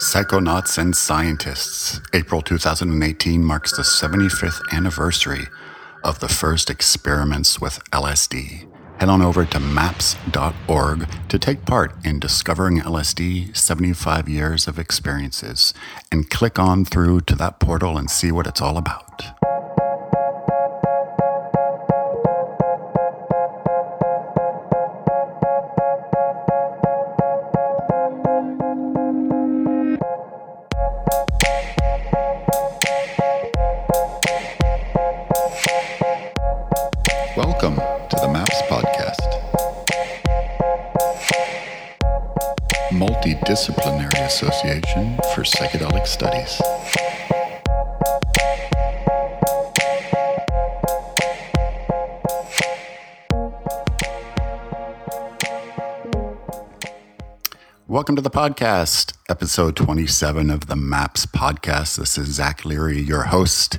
Psychonauts and Scientists. April 2018 marks the 75th anniversary of the first experiments with LSD. Head on over to maps.org to take part in discovering LSD 75 years of experiences and click on through to that portal and see what it's all about. Welcome to the podcast, episode 27 of the MAPS podcast. This is Zach Leary, your host.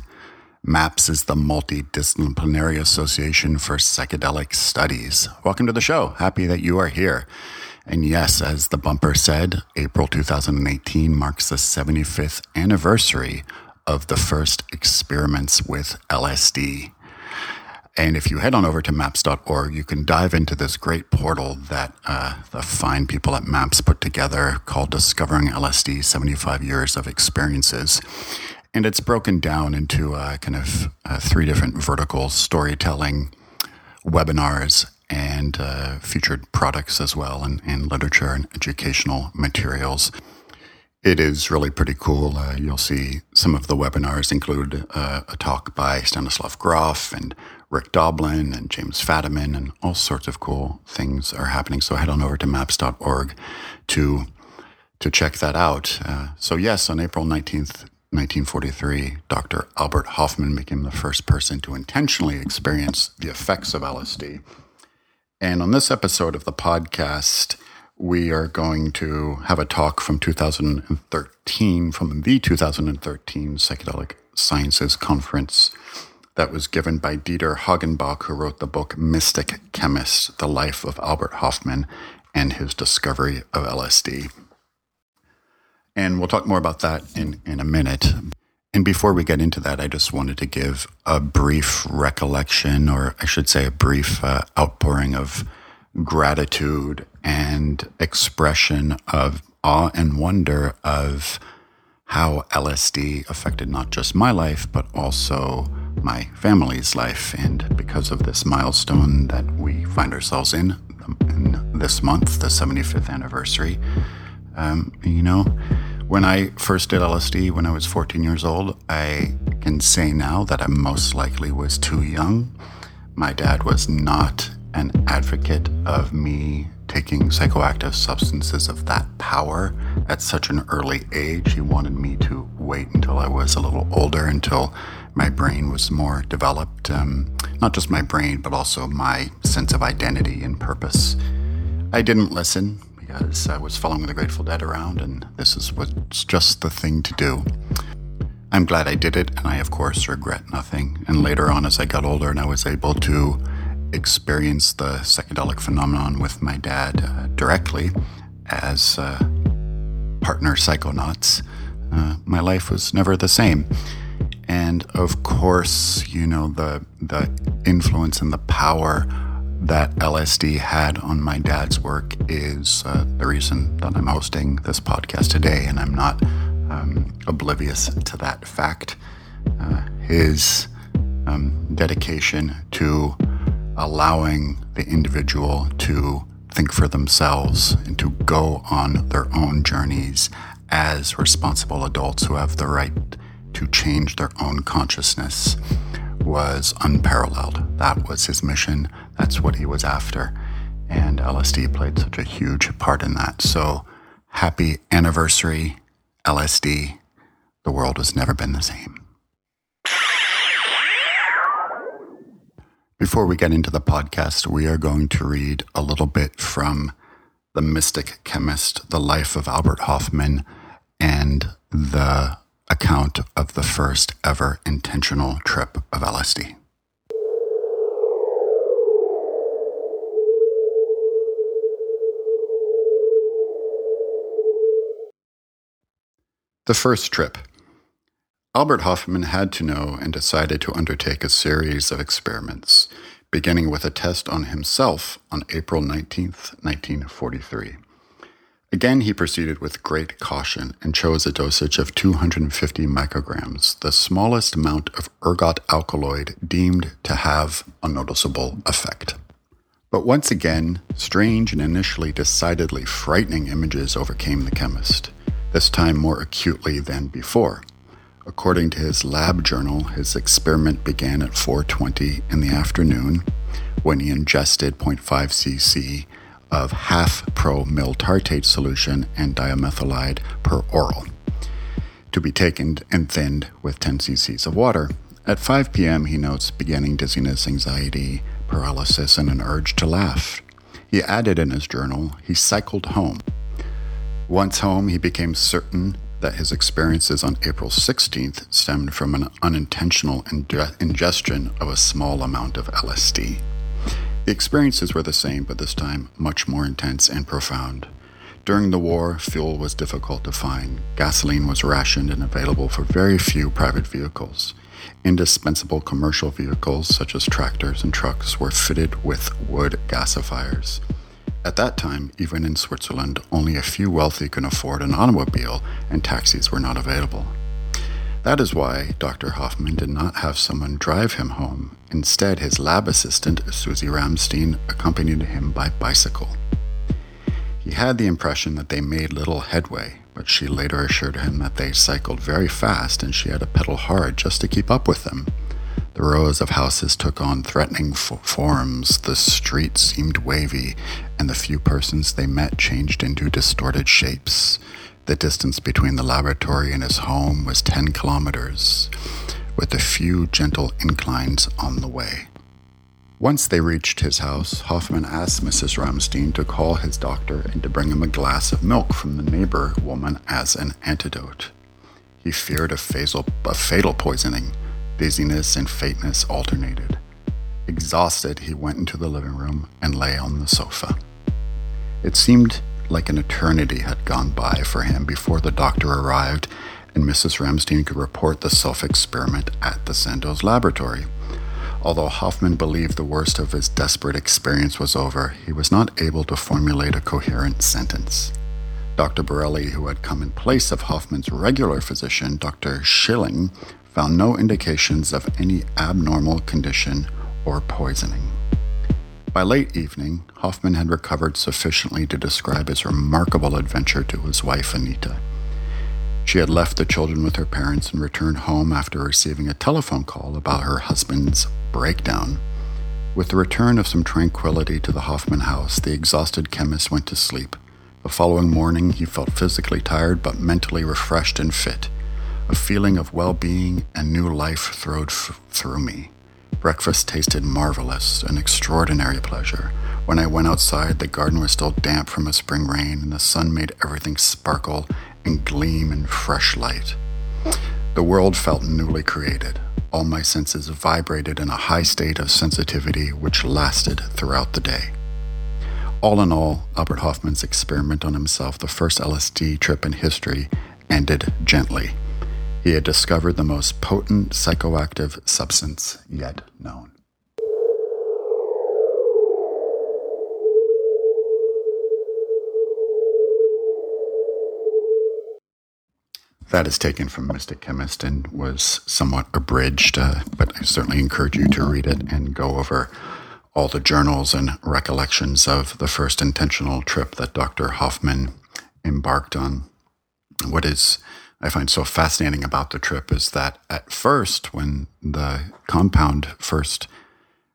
MAPS is the Multidisciplinary Association for Psychedelic Studies. Welcome to the show. Happy that you are here. And yes, as the bumper said, April 2018 marks the 75th anniversary of the first experiments with LSD. And if you head on over to maps.org, you can dive into this great portal that uh, the fine people at MAPS put together called Discovering LSD 75 Years of Experiences. And it's broken down into uh, kind of uh, three different verticals storytelling, webinars, and uh, featured products as well, and, and, literature and educational materials. It is really pretty cool. Uh, you'll see some of the webinars include uh, a talk by Stanislav Grof and Rick Doblin and James Fadiman, and all sorts of cool things are happening. So head on over to maps.org to to check that out. Uh, so yes, on April 19th, 1943, Dr. Albert Hofmann became the first person to intentionally experience the effects of LSD. And on this episode of the podcast, we are going to have a talk from 2013, from the 2013 Psychedelic Sciences Conference that was given by Dieter Hagenbach, who wrote the book Mystic Chemist The Life of Albert Hofmann and His Discovery of LSD. And we'll talk more about that in, in a minute. And before we get into that, I just wanted to give a brief recollection, or I should say, a brief uh, outpouring of gratitude and expression of awe and wonder of how LSD affected not just my life, but also my family's life. And because of this milestone that we find ourselves in, in this month, the 75th anniversary, um, you know, when I first did LSD when I was 14 years old, I can say now that I most likely was too young. My dad was not an advocate of me taking psychoactive substances of that power at such an early age. He wanted me to wait until I was a little older, until my brain was more developed. Um, not just my brain, but also my sense of identity and purpose. I didn't listen because I was following the Grateful Dead around, and this is what's just the thing to do. I'm glad I did it, and I, of course, regret nothing. And later on, as I got older and I was able to experience the psychedelic phenomenon with my dad uh, directly as uh, partner psychonauts, uh, my life was never the same. And of course, you know, the, the influence and the power that LSD had on my dad's work is uh, the reason that I'm hosting this podcast today, and I'm not um, oblivious to that fact. Uh, his um, dedication to allowing the individual to think for themselves and to go on their own journeys as responsible adults who have the right to change their own consciousness was unparalleled. That was his mission. That's what he was after. And LSD played such a huge part in that. So happy anniversary, LSD. The world has never been the same. Before we get into the podcast, we are going to read a little bit from The Mystic Chemist, The Life of Albert Hofmann, and the account of the first ever intentional trip of LSD. The first trip. Albert Hofmann had to know and decided to undertake a series of experiments, beginning with a test on himself on April 19, 1943. Again, he proceeded with great caution and chose a dosage of 250 micrograms, the smallest amount of ergot alkaloid deemed to have a noticeable effect. But once again, strange and initially decidedly frightening images overcame the chemist, this time more acutely than before. According to his lab journal, his experiment began at 4:20 in the afternoon when he ingested 0.5 cc of half pro mil tartrate solution and diethylamide per oral to be taken and thinned with 10 cc's of water. At 5 p.m., he notes beginning dizziness, anxiety, paralysis, and an urge to laugh. He added in his journal, he cycled home. Once home, he became certain that his experiences on April 16th stemmed from an unintentional ingestion of a small amount of LSD. The experiences were the same, but this time much more intense and profound. During the war, fuel was difficult to find. Gasoline was rationed and available for very few private vehicles. Indispensable commercial vehicles, such as tractors and trucks, were fitted with wood gasifiers. At that time, even in Switzerland, only a few wealthy could afford an automobile, and taxis were not available. That is why Dr. Hofmann did not have someone drive him home. Instead, his lab assistant, Susi Ramstein, accompanied him by bicycle. He had the impression that they made little headway, but she later assured him that they cycled very fast and she had to pedal hard just to keep up with them. The rows of houses took on threatening forms, the streets seemed wavy, and the few persons they met changed into distorted shapes. The distance between the laboratory and his home was 10 kilometers, with a few gentle inclines on the way. Once they reached his house, Hofmann asked Mrs. Ramstein to call his doctor and to bring him a glass of milk from the neighbor woman as an antidote. He feared a fatal, a fatal poisoning. Dizziness and faintness alternated. Exhausted, he went into the living room and lay on the sofa. It seemed like an eternity had gone by for him before the doctor arrived and Mrs. Ramstein could report the self experiment at the Sandoz laboratory. Although Hofmann believed the worst of his desperate experience was over, he was not able to formulate a coherent sentence. Dr. Borelli, who had come in place of Hofmann's regular physician, Dr. Schilling, found no indications of any abnormal condition or poisoning. By late evening, Hofmann had recovered sufficiently to describe his remarkable adventure to his wife, Anita. She had left the children with her parents and returned home after receiving a telephone call about her husband's breakdown. With the return of some tranquility to the Hofmann house, the exhausted chemist went to sleep. The following morning, he felt physically tired but mentally refreshed and fit. A feeling of well being and new life thrilled f- through me. Breakfast tasted marvelous, an extraordinary pleasure. When I went outside, the garden was still damp from a spring rain, and the sun made everything sparkle and gleam in fresh light. The world felt newly created. All my senses vibrated in a high state of sensitivity which lasted throughout the day. All in all, Albert Hofmann's experiment on himself, the first LSD trip in history, ended gently. He had discovered the most potent psychoactive substance yet known. That is taken from Mystic Chemist and was somewhat abridged, uh, but I certainly encourage you to read it and go over all the journals and recollections of the first intentional trip that Dr. Hofmann embarked on. What is I find so fascinating about the trip is that at first, when the compound first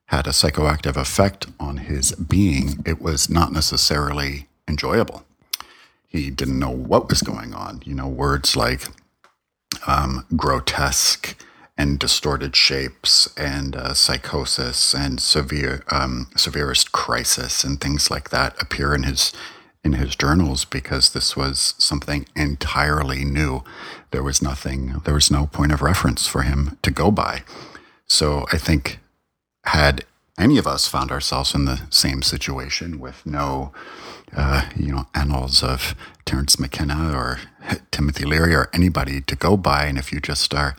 had a psychoactive effect on his being, it was not necessarily enjoyable. He didn't know what was going on. You know, words like um, grotesque and distorted shapes and uh, psychosis and severe um, severest crisis and things like that appear in his in his journals because this was something entirely new. There was nothing, there was no point of reference for him to go by. So I think, had any of us found ourselves in the same situation with no uh, you know, annals of Terence McKenna or Timothy Leary or anybody to go by. And if you just are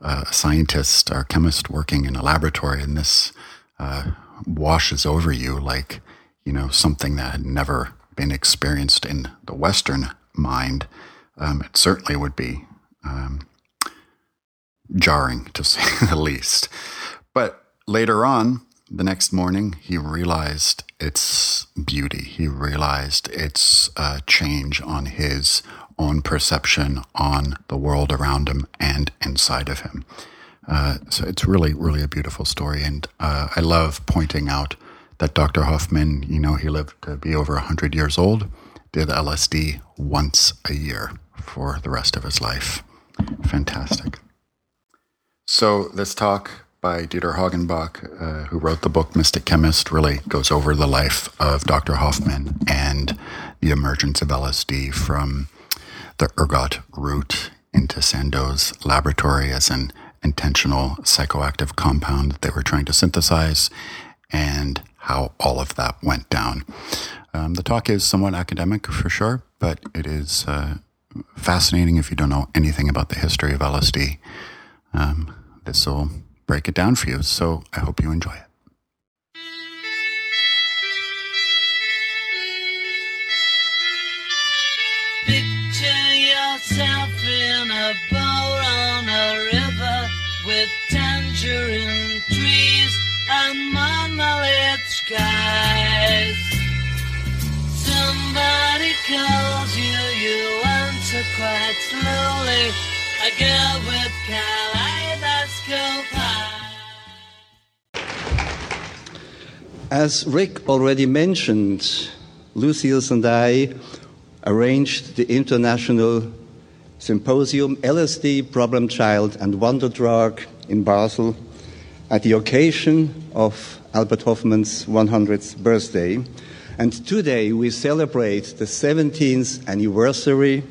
a scientist or a chemist working in a laboratory and this uh, washes over you like, you know, something that had never been experienced in the Western mind, um, it certainly would be um, jarring to say the least. But later on, the next morning, he realized its beauty. He realized its uh, change on his own perception on the world around him and inside of him. Uh, so it's really, really a beautiful story. And uh, I love pointing out that Dr. Hofmann, you know, he lived to be over 100 years old, did LSD once a year for the rest of his life. Fantastic. So this talk by Dieter Hagenbach, uh, who wrote the book Mystic Chemist, really goes over the life of Dr. Hofmann and the emergence of LSD from the ergot root into Sandoz laboratory as an intentional psychoactive compound that they were trying to synthesize and how all of that went down. Um, the talk is somewhat academic for sure, but it is uh, fascinating if you don't know anything about the history of LSD. Um, this will break it down for you. So I hope you enjoy it. Picture yourself in a boat on a river with tangerine trees and monolith skies. Somebody calls you, you answer quite slowly. A girl with kaleidoscope As Rick already mentioned, Lucius and I arranged the international symposium LSD Problem Child and Wonder Drug in Basel at the occasion of Albert Hofmann's 100th birthday. And today we celebrate the 17th anniversary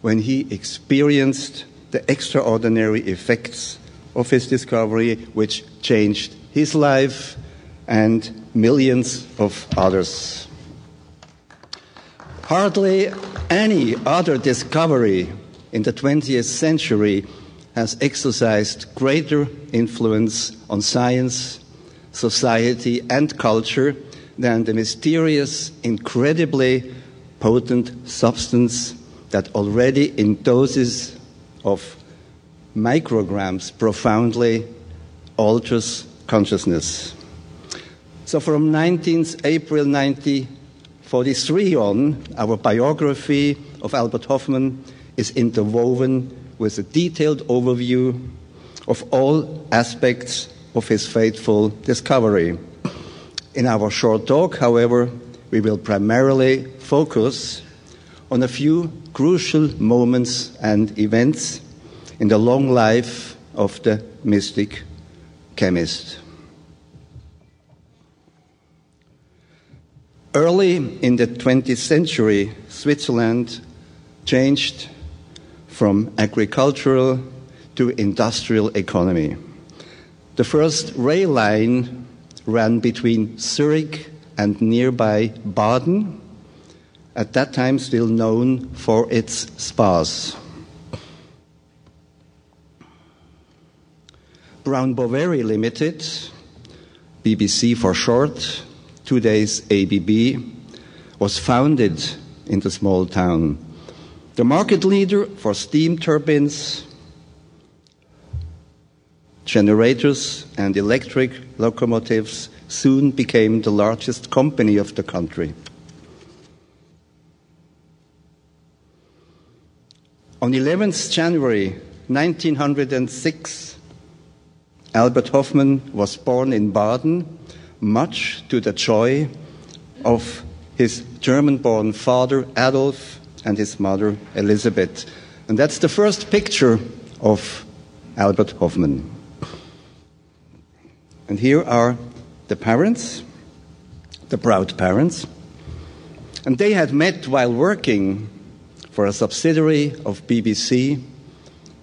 when he experienced the extraordinary effects of his discovery, which changed his life and millions of others. Hardly any other discovery in the 20th century has exercised greater influence on science, society, and culture than the mysterious, incredibly potent substance that already in doses of micrograms profoundly alters consciousness. So from 19th April 1943 on, our biography of Albert Hofmann is interwoven with a detailed overview of all aspects of his fateful discovery. In our short talk, however, we will primarily focus on a few crucial moments and events in the long life of the mystic chemist. Early in the 20th century, Switzerland changed from agricultural to industrial economy. The first rail line ran between Zurich and nearby Baden, at that time still known for its spas. Brown Boveri Limited, BBC for short, today's ABB, was founded in the small town. The market leader for steam turbines, generators, and electric locomotives soon became the largest company of the country. On 11th January 1906, Albert Hofmann was born in Baden much to the joy of his German born father Adolf and his mother Elizabeth. And that's the first picture of Albert Hofmann. And here are the parents, the proud parents. And they had met while working for a subsidiary of BBC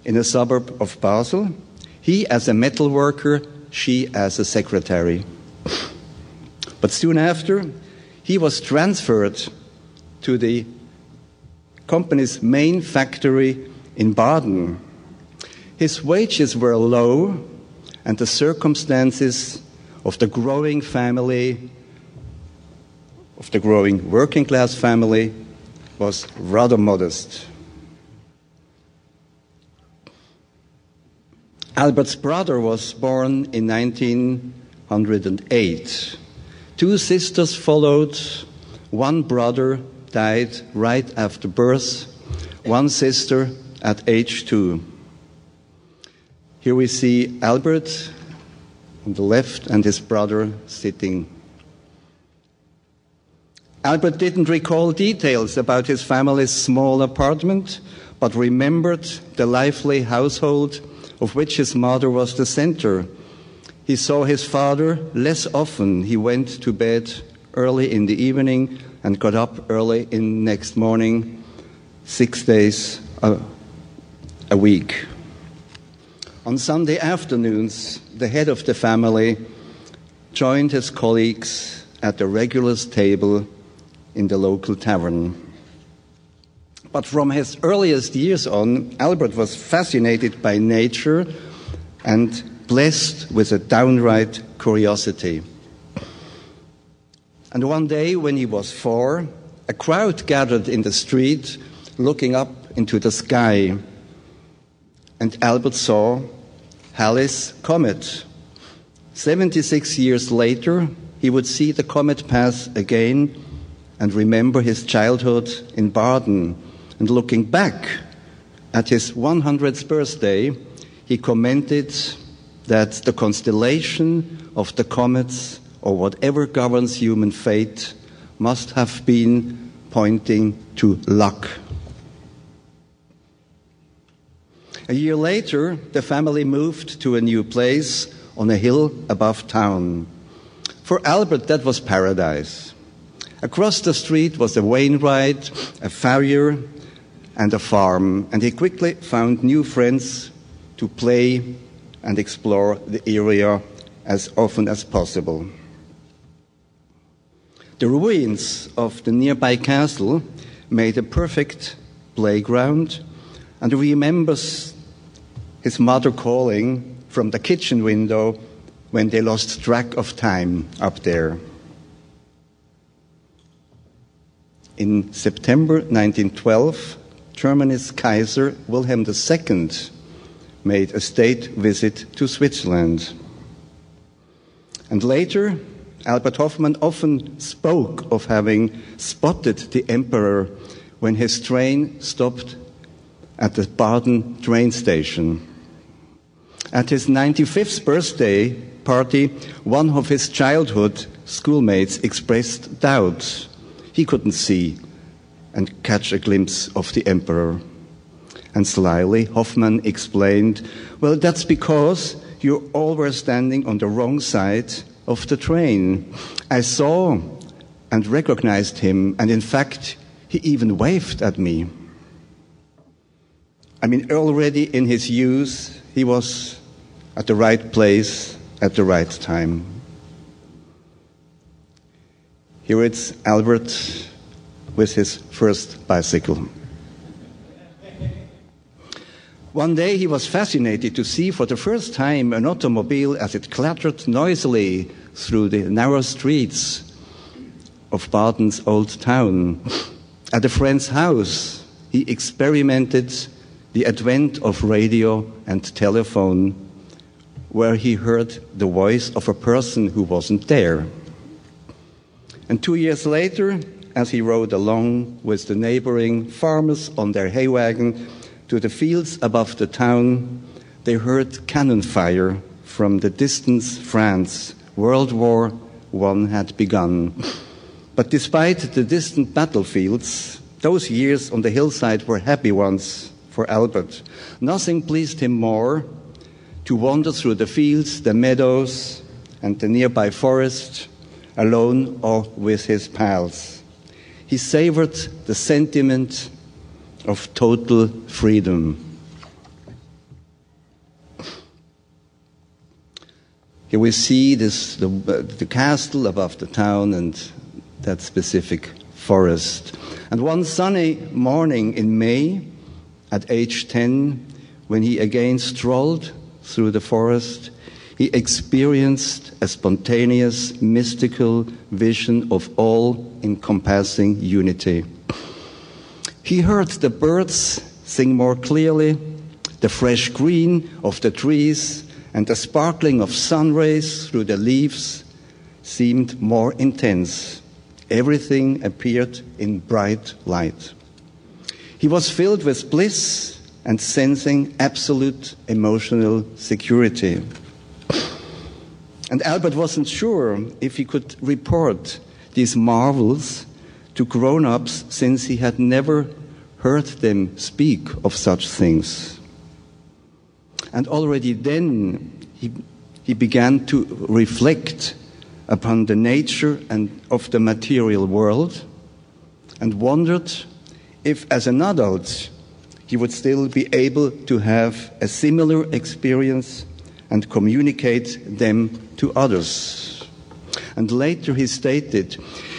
in a suburb of Basel. He as a metal worker, she as a secretary. But soon after, he was transferred to the company's main factory in Baden. His wages were low, and the circumstances of the growing family, of the growing working class family, was rather modest. Albert's brother was born in 1908. Two sisters followed. One brother died right after birth, one sister at age two. Here we see Albert on the left and his brother sitting. Albert didn't recall details about his family's small apartment, but remembered the lively household of which his mother was the center. He saw his father less often. He went to bed early in the evening and got up early in next morning, six days a, a week. On Sunday afternoons, the head of the family joined his colleagues at the regulars table in the local tavern. But from his earliest years on, Albert was fascinated by nature and blessed with a downright curiosity. And one day, when he was four, a crowd gathered in the street looking up into the sky. And Albert saw Halley's comet. 76 years later, he would see the comet pass again and remember his childhood in Baden and looking back at his 100th birthday, he commented that the constellation of the comets, or whatever governs human fate, must have been pointing to luck. A year later, the family moved to a new place on a hill above town. For Albert, that was paradise. Across the street was a Wainwright, a farrier, and a farm, and he quickly found new friends to play and explore the area as often as possible. The ruins of the nearby castle made a perfect playground, and he remembers his mother calling from the kitchen window when they lost track of time up there. In September 1912, Germany's Kaiser Wilhelm II made a state visit to Switzerland. And later, Albert Hofmann often spoke of having spotted the emperor when his train stopped at the Baden train station. At his 95th birthday party, one of his childhood schoolmates expressed doubt. He couldn't see and catch a glimpse of the emperor. And slyly, Hofmann explained, Well, that's because you all were standing on the wrong side of the train. I saw and recognized him, and in fact, he even waved at me. I mean, already in his youth, he was at the right place at the right time. Here it's Albert with his first bicycle. One day he was fascinated to see for the first time an automobile as it clattered noisily through the narrow streets of Baden's old town. At a friend's house, he experimented the advent of radio and telephone, where he heard the voice of a person who wasn't there. And two years later, as he rode along with the neighboring farmers on their hay wagon to the fields above the town, they heard cannon fire from the distant France. World War I had begun. But despite the distant battlefields, those years on the hillside were happy ones for Albert. Nothing pleased him more to wander through the fields, the meadows, and the nearby forest alone or with his pals. He savored the sentiment of total freedom. Here we see this, the, the castle above the town and that specific forest. And one sunny morning in May, at age 10, when he again strolled through the forest, he experienced a spontaneous, mystical vision of all encompassing unity. He heard the birds sing more clearly, the fresh green of the trees and the sparkling of sun rays through the leaves seemed more intense. Everything appeared in bright light. He was filled with bliss and sensing absolute emotional security. And Albert wasn't sure if he could report these marvels to grown ups since he had never heard them speak of such things. And already then he, he began to reflect upon the nature and of the material world and wondered if, as an adult, he would still be able to have a similar experience and communicate them to others. And later he stated,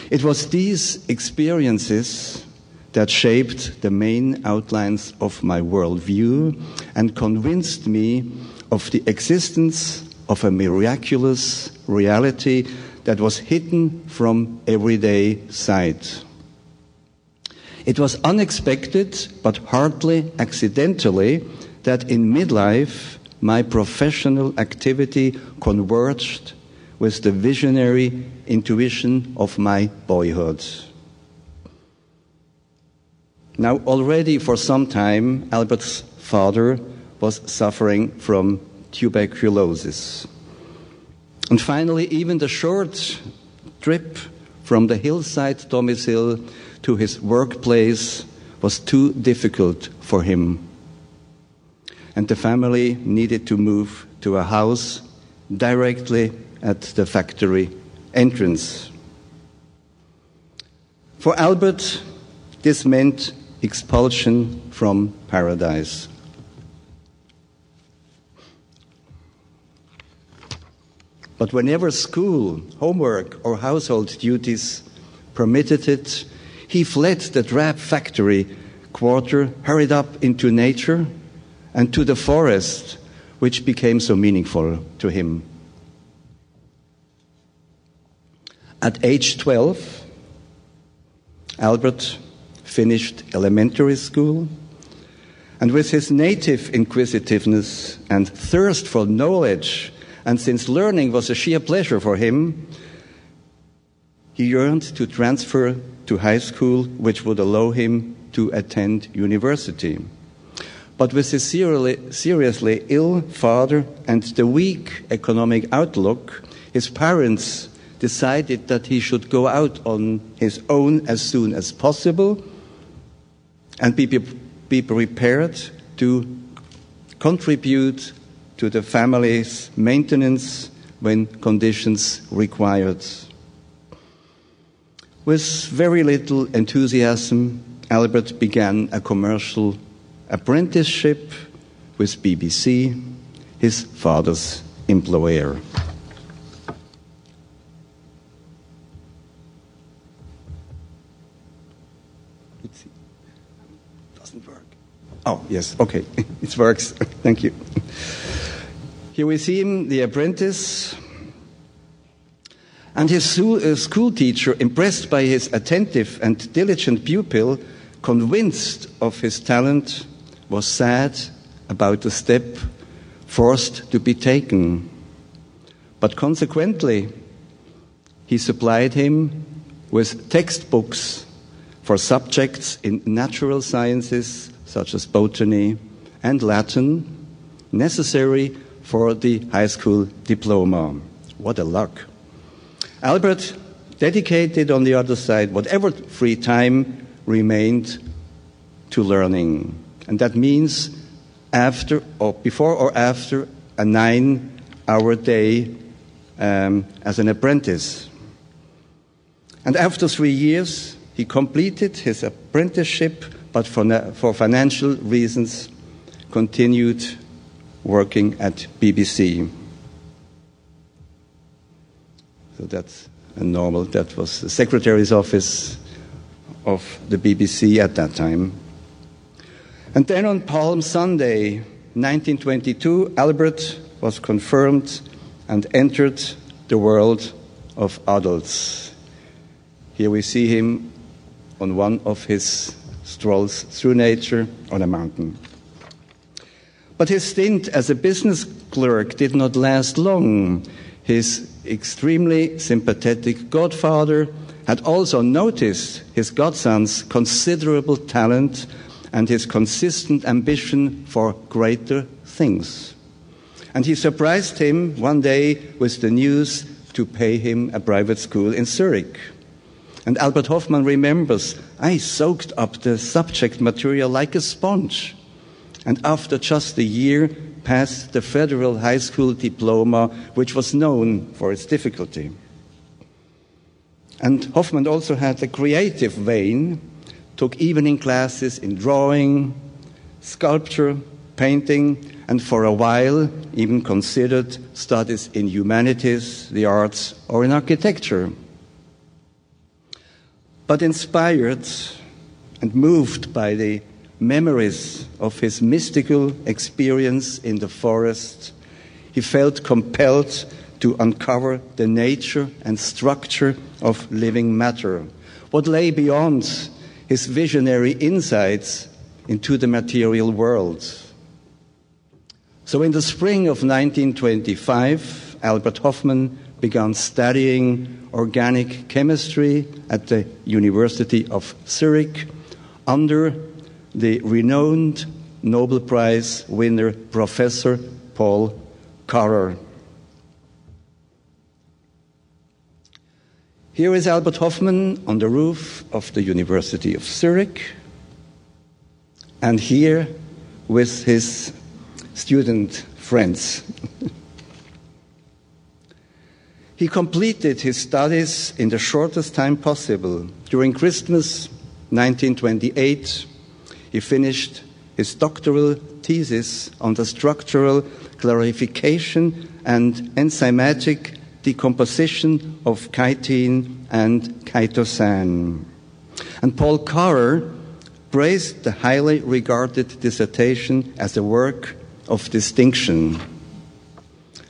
it was these experiences that shaped the main outlines of my worldview and convinced me of the existence of a miraculous reality that was hidden from everyday sight. It was unexpected, but hardly accidentally, that in midlife my professional activity converged with the visionary intuition of my boyhood. Now, already for some time, Albert's father was suffering from tuberculosis. And finally, even the short trip from the hillside domicile to his workplace was too difficult for him. And the family needed to move to a house directly at the factory entrance. For Albert, this meant expulsion from paradise. But whenever school, homework, or household duties permitted it, he fled the drab factory quarter, hurried up into nature, and to the forest, which became so meaningful to him. At age 12, Albert finished elementary school, and with his native inquisitiveness and thirst for knowledge, and since learning was a sheer pleasure for him, he yearned to transfer to high school, which would allow him to attend university. But with his seriously ill father and the weak economic outlook, his parents decided that he should go out on his own as soon as possible and be, be prepared to contribute to the family's maintenance when conditions required. With very little enthusiasm, Albert began a commercial apprenticeship with BBC, his father's employer. Oh, yes, okay, it works. Thank you. Here we see him, the apprentice, and his uh, school teacher, impressed by his attentive and diligent pupil, convinced of his talent, was sad about the step forced to be taken. But consequently, he supplied him with textbooks for subjects in natural sciences such as botany and Latin, necessary for the high school diploma. What a luck. Albert dedicated, on the other side, whatever free time remained to learning. And that means after or before or after a nine hour day um, as an apprentice. And after three years, he completed his apprenticeship, but for, for financial reasons, continued working at BBC. So that's and normal. That was the secretary's office of the BBC at that time. And then on Palm Sunday, 1922, Albert was confirmed and entered the world of adults. Here we see him on one of his strolls through nature on a mountain. But his stint as a business clerk did not last long. His extremely sympathetic godfather had also noticed his godson's considerable talent and his consistent ambition for greater things. And he surprised him one day with the news to pay him a private school in Zurich. And Albert Hofmann remembers, I soaked up the subject material like a sponge and after just a year passed the federal high school diploma, which was known for its difficulty. And Hofmann also had a creative vein, took evening classes in drawing, sculpture, painting, and for a while even considered studies in humanities, the arts, or in architecture. But inspired and moved by the memories of his mystical experience in the forest, he felt compelled to uncover the nature and structure of living matter, what lay beyond his visionary insights into the material world. So, in the spring of 1925, Albert Hofmann began studying organic chemistry at the University of Zurich under the renowned Nobel Prize winner, Professor Paul Karrer. Here is Albert Hofmann on the roof of the University of Zurich, and here with his student friends. he completed his studies in the shortest time possible. During Christmas 1928, he finished his doctoral thesis on the structural clarification and enzymatic decomposition of chitin and chitosan. And Paul Karrer praised the highly regarded dissertation as a work of distinction.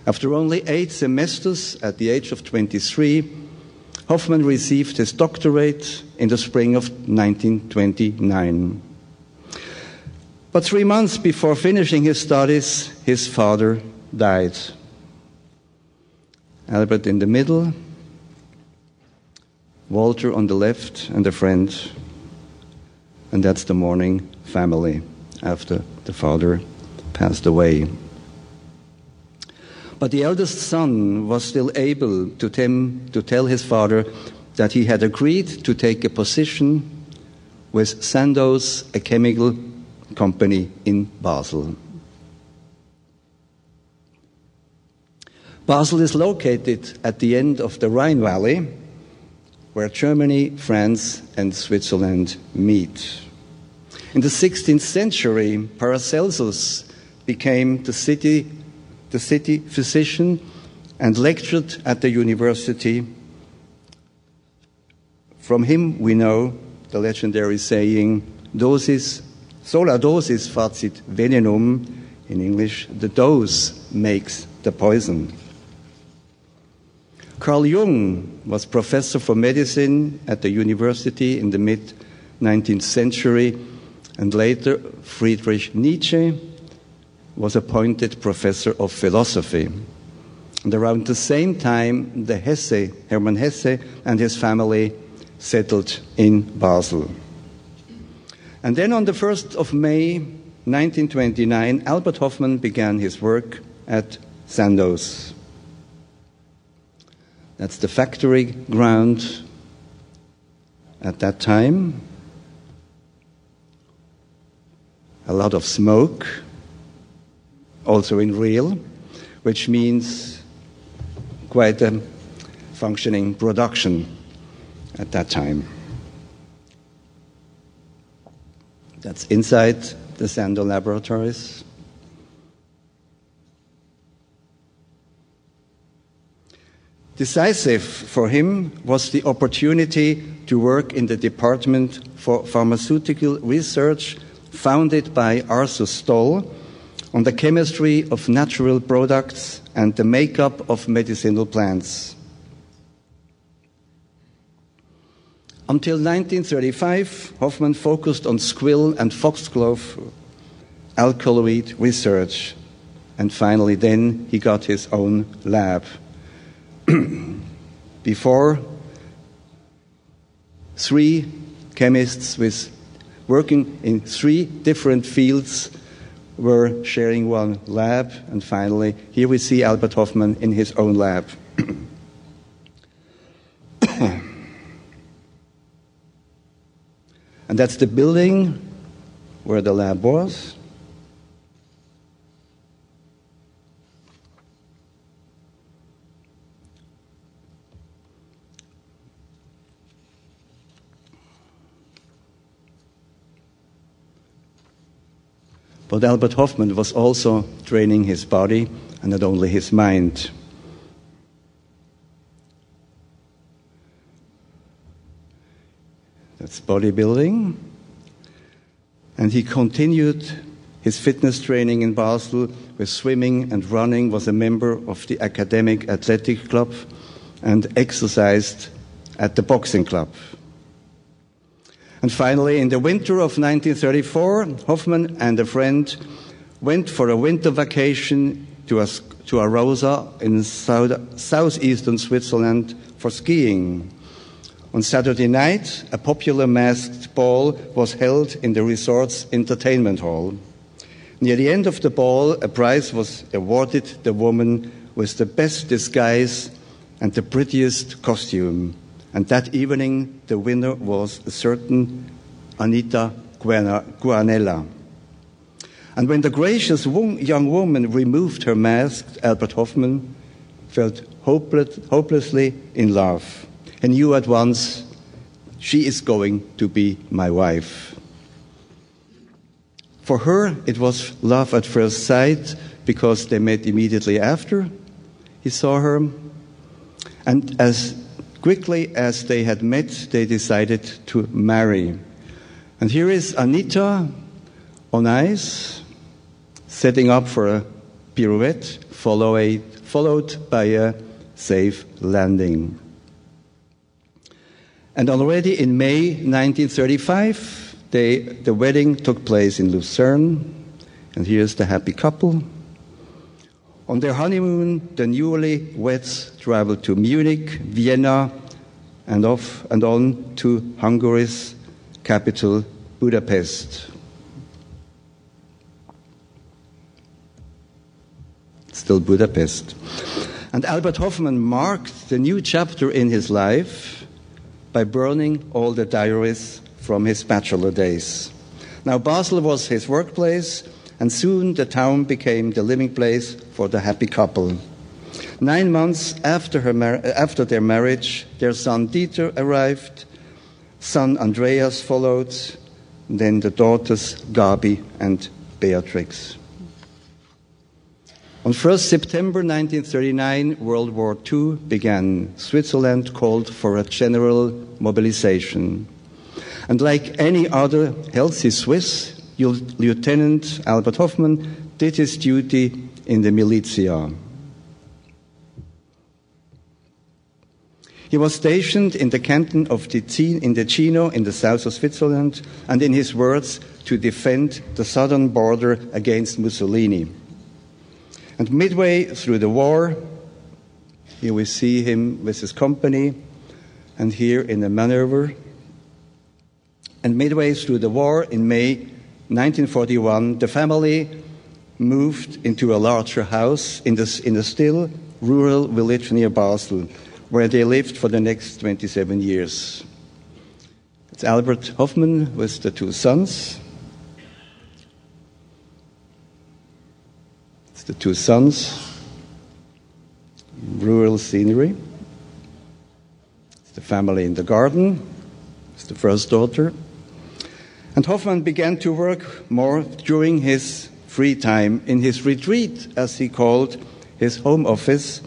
After only eight semesters at the age of 23, Hofmann received his doctorate in the spring of 1929. But three months before finishing his studies, his father died. Albert in the middle, Walter on the left, and a friend. And that's the mourning family after the father passed away. But the eldest son was still able to, tem- to tell his father that he had agreed to take a position with Sandoz, a chemical company in Basel. Basel is located at the end of the Rhine Valley, where Germany, France, and Switzerland meet. In the 16th century, Paracelsus became the city, the city physician and lectured at the university. From him, we know the legendary saying, dosis Sola dosis facit venenum, in English, the dose makes the poison. Carl Jung was professor for medicine at the university in the mid 19th century, and later Friedrich Nietzsche was appointed professor of philosophy. And around the same time, the Hesse, Hermann Hesse, and his family settled in Basel. And then on the 1st of May 1929, Albert Hofmann began his work at Sandoz. That's the factory ground at that time. A lot of smoke, also in real, which means quite a functioning production at that time. That's inside the Sandoz laboratories. Decisive for him was the opportunity to work in the Department for Pharmaceutical Research founded by Arthur Stoll on the chemistry of natural products and the makeup of medicinal plants. Until 1935, Hofmann focused on squill and foxglove alkaloid research, and finally, then he got his own lab. Before, three chemists with working in three different fields were sharing one lab, and finally, here we see Albert Hofmann in his own lab. and that's the building where the lab was. But Albert Hofmann was also training his body and not only his mind. That's bodybuilding. And he continued his fitness training in Basel with swimming and running, was a member of the Academic Athletic Club, and exercised at the boxing club. And finally, in the winter of 1934, Hofmann and a friend went for a winter vacation to, a, to Arosa in south, southeastern Switzerland for skiing. On Saturday night, a popular masked ball was held in the resort's entertainment hall. Near the end of the ball, a prize was awarded the woman with the best disguise and the prettiest costume. And that evening, the winner was a certain Anita Guanella. And when the gracious young woman removed her mask, Albert Hofmann felt hopeless, hopelessly in love. and knew at once she is going to be my wife. For her, it was love at first sight because they met immediately after he saw her. And as quickly as they had met, they decided to marry. And here is Anita on ice, setting up for a pirouette, followed by a safe landing. And already in May 1935, they, the wedding took place in Lucerne. And here's the happy couple. On their honeymoon, the newly weds traveled to Munich, Vienna, and off and on to Hungary's capital, Budapest. Still Budapest. And Albert Hofmann marked the new chapter in his life by burning all the diaries from his bachelor days. Now, Basel was his workplace, and soon the town became the living place for the happy couple. Nine months after, mar- after their marriage, their son Dieter arrived, son Andreas followed, then the daughters Gabi and Beatrix. On 1st September 1939, World War II began. Switzerland called for a general mobilization. And like any other healthy Swiss, Lieutenant Albert Hofmann did his duty in the militia. He was stationed in the canton of Ticino in in the south of Switzerland, and in his words, to defend the southern border against Mussolini. And midway through the war, here we see him with his company, and here in a maneuver. And midway through the war, in May 1941, the family moved into a larger house in, the, in a still rural village near Basel, where they lived for the next 27 years. It's Albert Hofmann with the two sons. It's the two sons, rural scenery. It's the family in the garden. It's the first daughter. And Hofmann began to work more during his free time in his retreat, as he called his home office.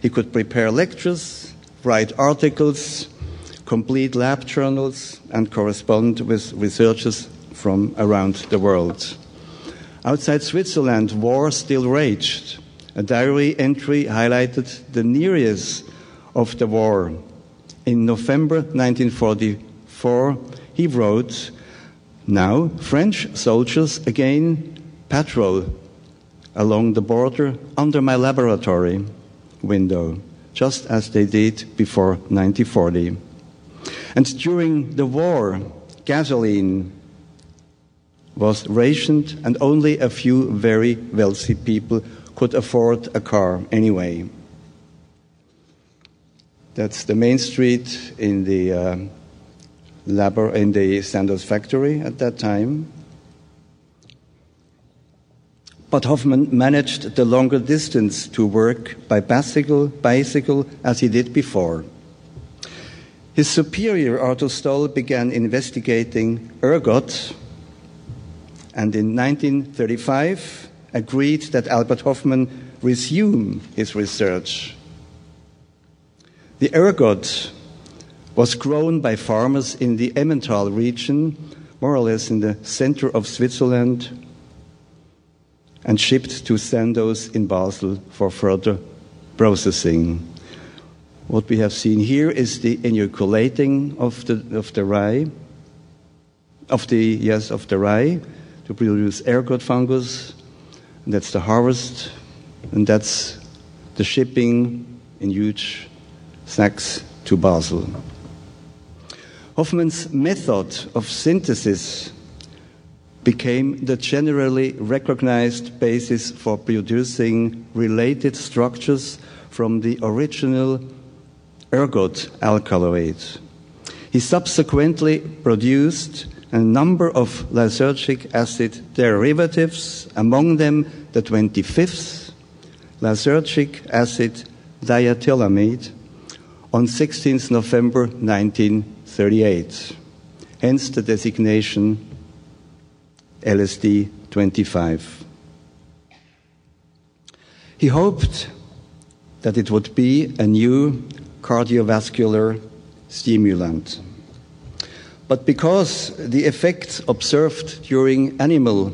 He could prepare lectures, write articles, complete lab journals, and correspond with researchers from around the world. Outside Switzerland, war still raged. A diary entry highlighted the nearness of the war. In November 1944, he wrote, Now French soldiers again patrol along the border under my laboratory window, just as they did before 1940. And during the war, gasoline was rationed, and only a few very wealthy people could afford a car anyway. That's the main street in the uh, labor in the Sandoz factory at that time. But Hofmann managed the longer distance to work by bicycle, bicycle as he did before. His superior, Arthur Stoll, began investigating ergot and in 1935 agreed that Albert Hofmann resume his research. The ergot was grown by farmers in the Emmental region, more or less in the center of Switzerland, and shipped to Sandoz in Basel for further processing. What we have seen here is the inoculating of the, of the rye, of the, yes, of the rye to produce ergot fungus. And that's the harvest, and that's the shipping in huge sacks to Basel. Hofmann's method of synthesis became the generally recognized basis for producing related structures from the original ergot alkaloid. He subsequently produced a number of lysergic acid derivatives, among them the 25th lysergic acid diethylamide on 16th November 1938. Hence the designation LSD 25. He hoped that it would be a new cardiovascular stimulant. But because the effects observed during animal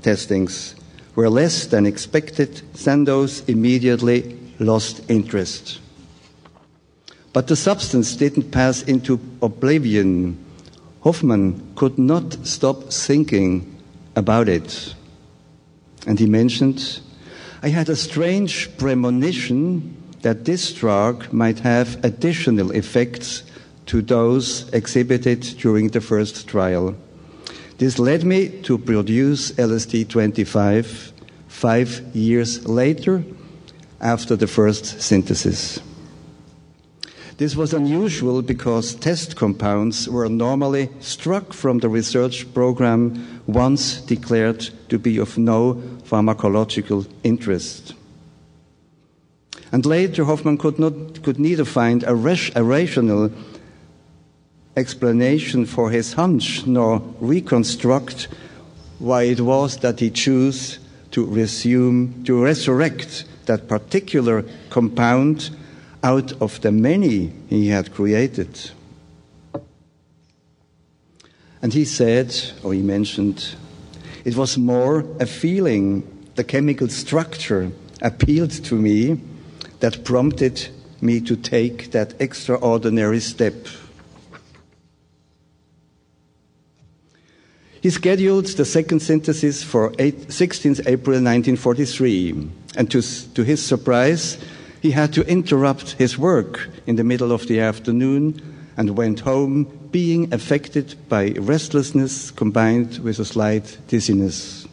testings were less than expected, Sandoz immediately lost interest. But the substance didn't pass into oblivion. Hofmann could not stop thinking about it. And he mentioned, I had a strange premonition that this drug might have additional effects to those exhibited during the first trial. This led me to produce LSD 25 five years later after the first synthesis. This was unusual because test compounds were normally struck from the research program once declared to be of no pharmacological interest. And later, Hofmann could, not, could neither find a, a rational explanation for his hunch nor reconstruct why it was that he chose to resume, to resurrect that particular compound out of the many he had created. And he said, or he mentioned, it was more a feeling, the chemical structure appealed to me that prompted me to take that extraordinary step. He scheduled the second synthesis for 8, 16th April 1943, and to, to his surprise, he had to interrupt his work in the middle of the afternoon and went home being affected by restlessness combined with a slight dizziness.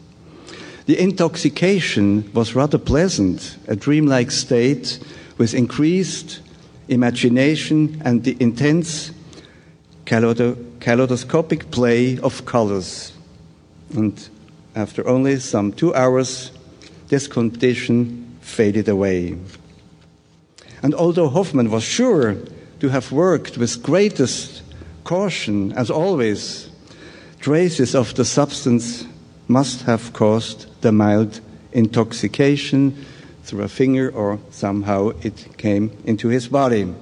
The intoxication was rather pleasant, a dreamlike state with increased imagination and the intense kaleidoscopic play of colors. And after only some two hours, this condition faded away. And although Hofmann was sure to have worked with greatest caution, as always, traces of the substance must have caused the mild intoxication through a finger or somehow it came into his body.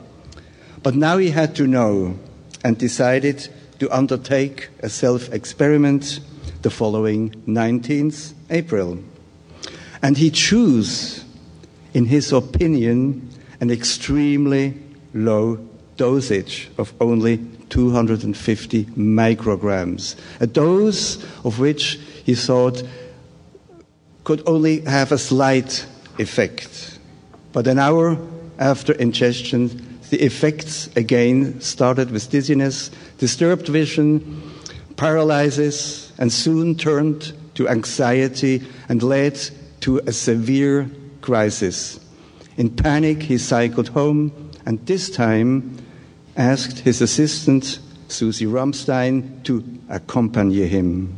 But now he had to know and decided to undertake a self experiment the following 19th April. And he chose, in his opinion, an extremely low dosage of only 250 micrograms, a dose of which he thought could only have a slight effect. But an hour after ingestion, the effects again started with dizziness, disturbed vision, paralysis, and soon turned to anxiety and led to a severe crisis. In panic, he cycled home and this time asked his assistant, Susi Ramstein, to accompany him.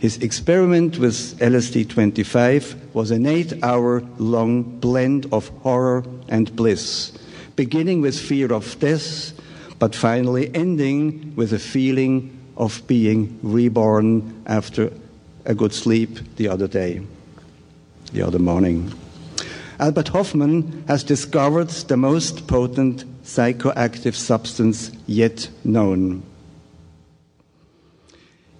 His experiment with LSD 25 was an eight hour long blend of horror and bliss, beginning with fear of death, but finally ending with a feeling of being reborn after a good sleep the other day, the other morning. Albert Hofmann has discovered the most potent psychoactive substance yet known.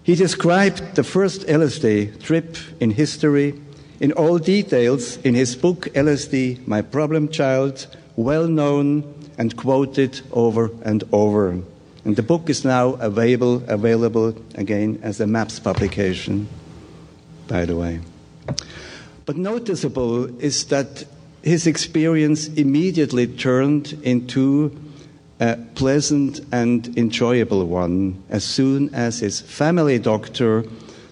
He described the first LSD trip in history in all details in his book LSD, My Problem Child, well known and quoted over and over. And the book is now available, available again as a MAPS publication, by the way. But noticeable is that his experience immediately turned into a pleasant and enjoyable one as soon as his family doctor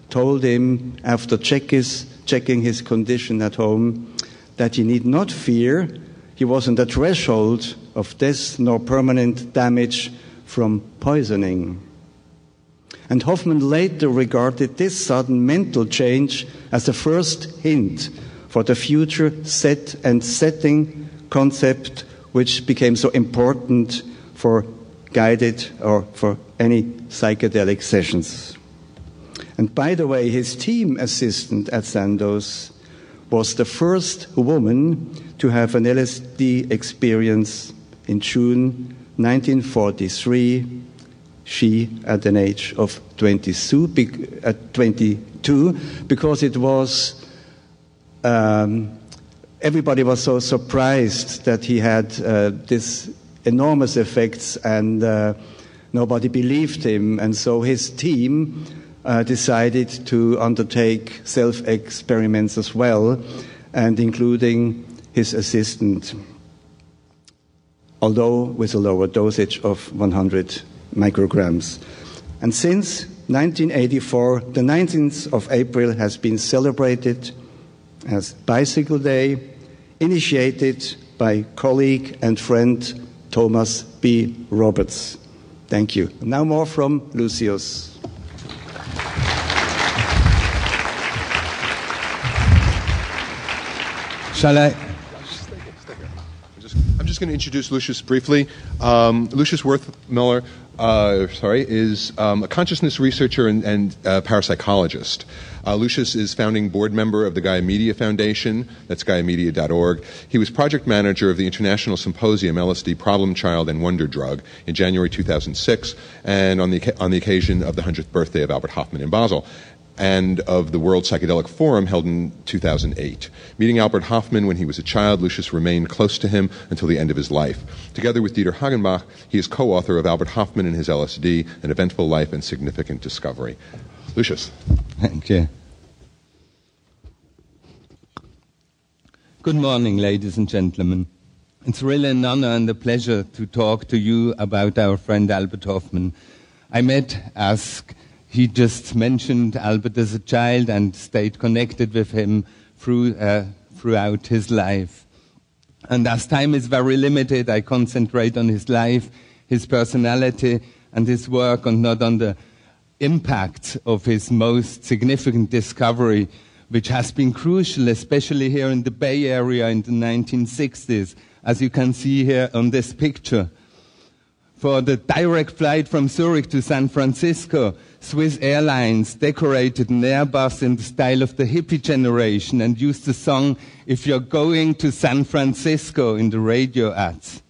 told him, after check his, checking his condition at home, that he need not fear. He was on the threshold of death nor permanent damage from poisoning. And Hofmann later regarded this sudden mental change as the first hint for the future set and setting concept, which became so important for guided or for any psychedelic sessions. And by the way, his team assistant at Sandoz was the first woman to have an LSD experience in June 1943. She at an age of 22, at 22 because it was um, everybody was so surprised that he had uh, this enormous effects and uh, nobody believed him. And so his team uh, decided to undertake self experiments as well, and including his assistant, although with a lower dosage of 100 micrograms. And since 1984, the 19th of April has been celebrated as Bicycle Day, initiated by colleague and friend Thomas B. Roberts. Thank you. Now more from Lucius. Shall I? I'm just going to introduce Lucius briefly. Um, Lucius Worth Miller, uh, sorry, is um, a consciousness researcher and, and uh, parapsychologist. Uh, Lucius is founding board member of the Gaia Media Foundation. That's GaiaMedia.org. He was project manager of the International Symposium LSD Problem Child and Wonder Drug in January 2006, and on the on the occasion of the 100th birthday of Albert Hofmann in Basel and of the World Psychedelic Forum held in 2008. Meeting Albert Hofmann when he was a child, Lucius remained close to him until the end of his life. Together with Dieter Hagenbach, he is co-author of Albert Hofmann and his LSD, An Eventful Life and Significant Discovery. Lucius. Thank you. Good morning, ladies and gentlemen. It's really an honor and a pleasure to talk to you about our friend Albert Hofmann. I met, as he just mentioned, Albert as a child and stayed connected with him through, uh, throughout his life. And as time is very limited, I concentrate on his life, his personality, and his work, and not on the impact of his most significant discovery, which has been crucial, especially here in the Bay Area in the 1960s, as you can see here on this picture. For the direct flight from Zurich to San Francisco, Swiss Airlines decorated an Airbus in the style of the hippie generation and used the song If You're Going to San Francisco in the radio ads.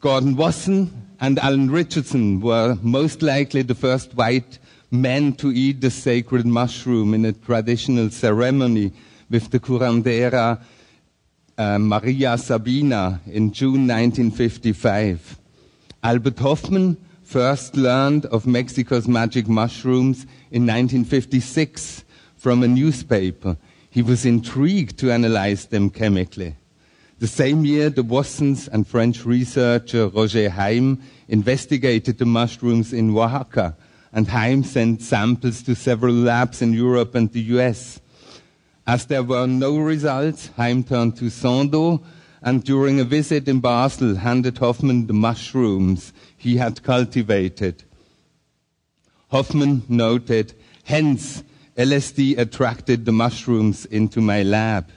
Gordon Wasson and Alan Richardson were most likely the first white men to eat the sacred mushroom in a traditional ceremony with the curandera uh, Maria Sabina in June 1955. Albert Hofmann first learned of Mexico's magic mushrooms in 1956 from a newspaper. He was intrigued to analyze them chemically. The same year, the Wassons and French researcher Roger Heim investigated the mushrooms in Oaxaca, and Heim sent samples to several labs in Europe and the US. As there were no results, Heim turned to Sandoz and during a visit in Basel handed Hofmann the mushrooms he had cultivated. Hofmann noted, hence LSD attracted the mushrooms into my lab.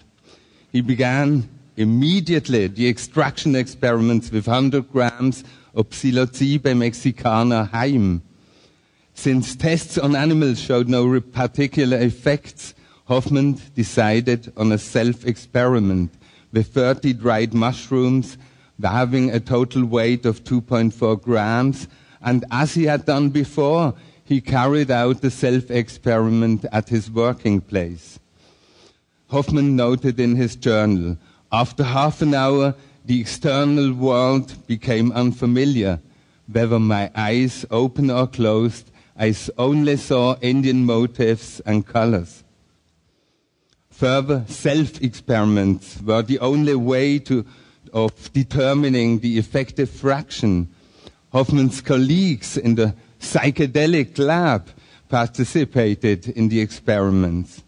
He began immediately the extraction experiments with 100 grams of Psilocybe mexicana Heim. Since tests on animals showed no particular effects, Hofmann decided on a self-experiment with 30 dried mushrooms having a total weight of 2.4 grams. And as he had done before, he carried out the self-experiment at his working place. Hofmann noted in his journal, after half an hour, the external world became unfamiliar. Whether my eyes open or closed, I only saw Indian motifs and colors. Further self-experiments were the only way to, of determining the effective fraction. Hofmann's colleagues in the psychedelic lab participated in the experiments.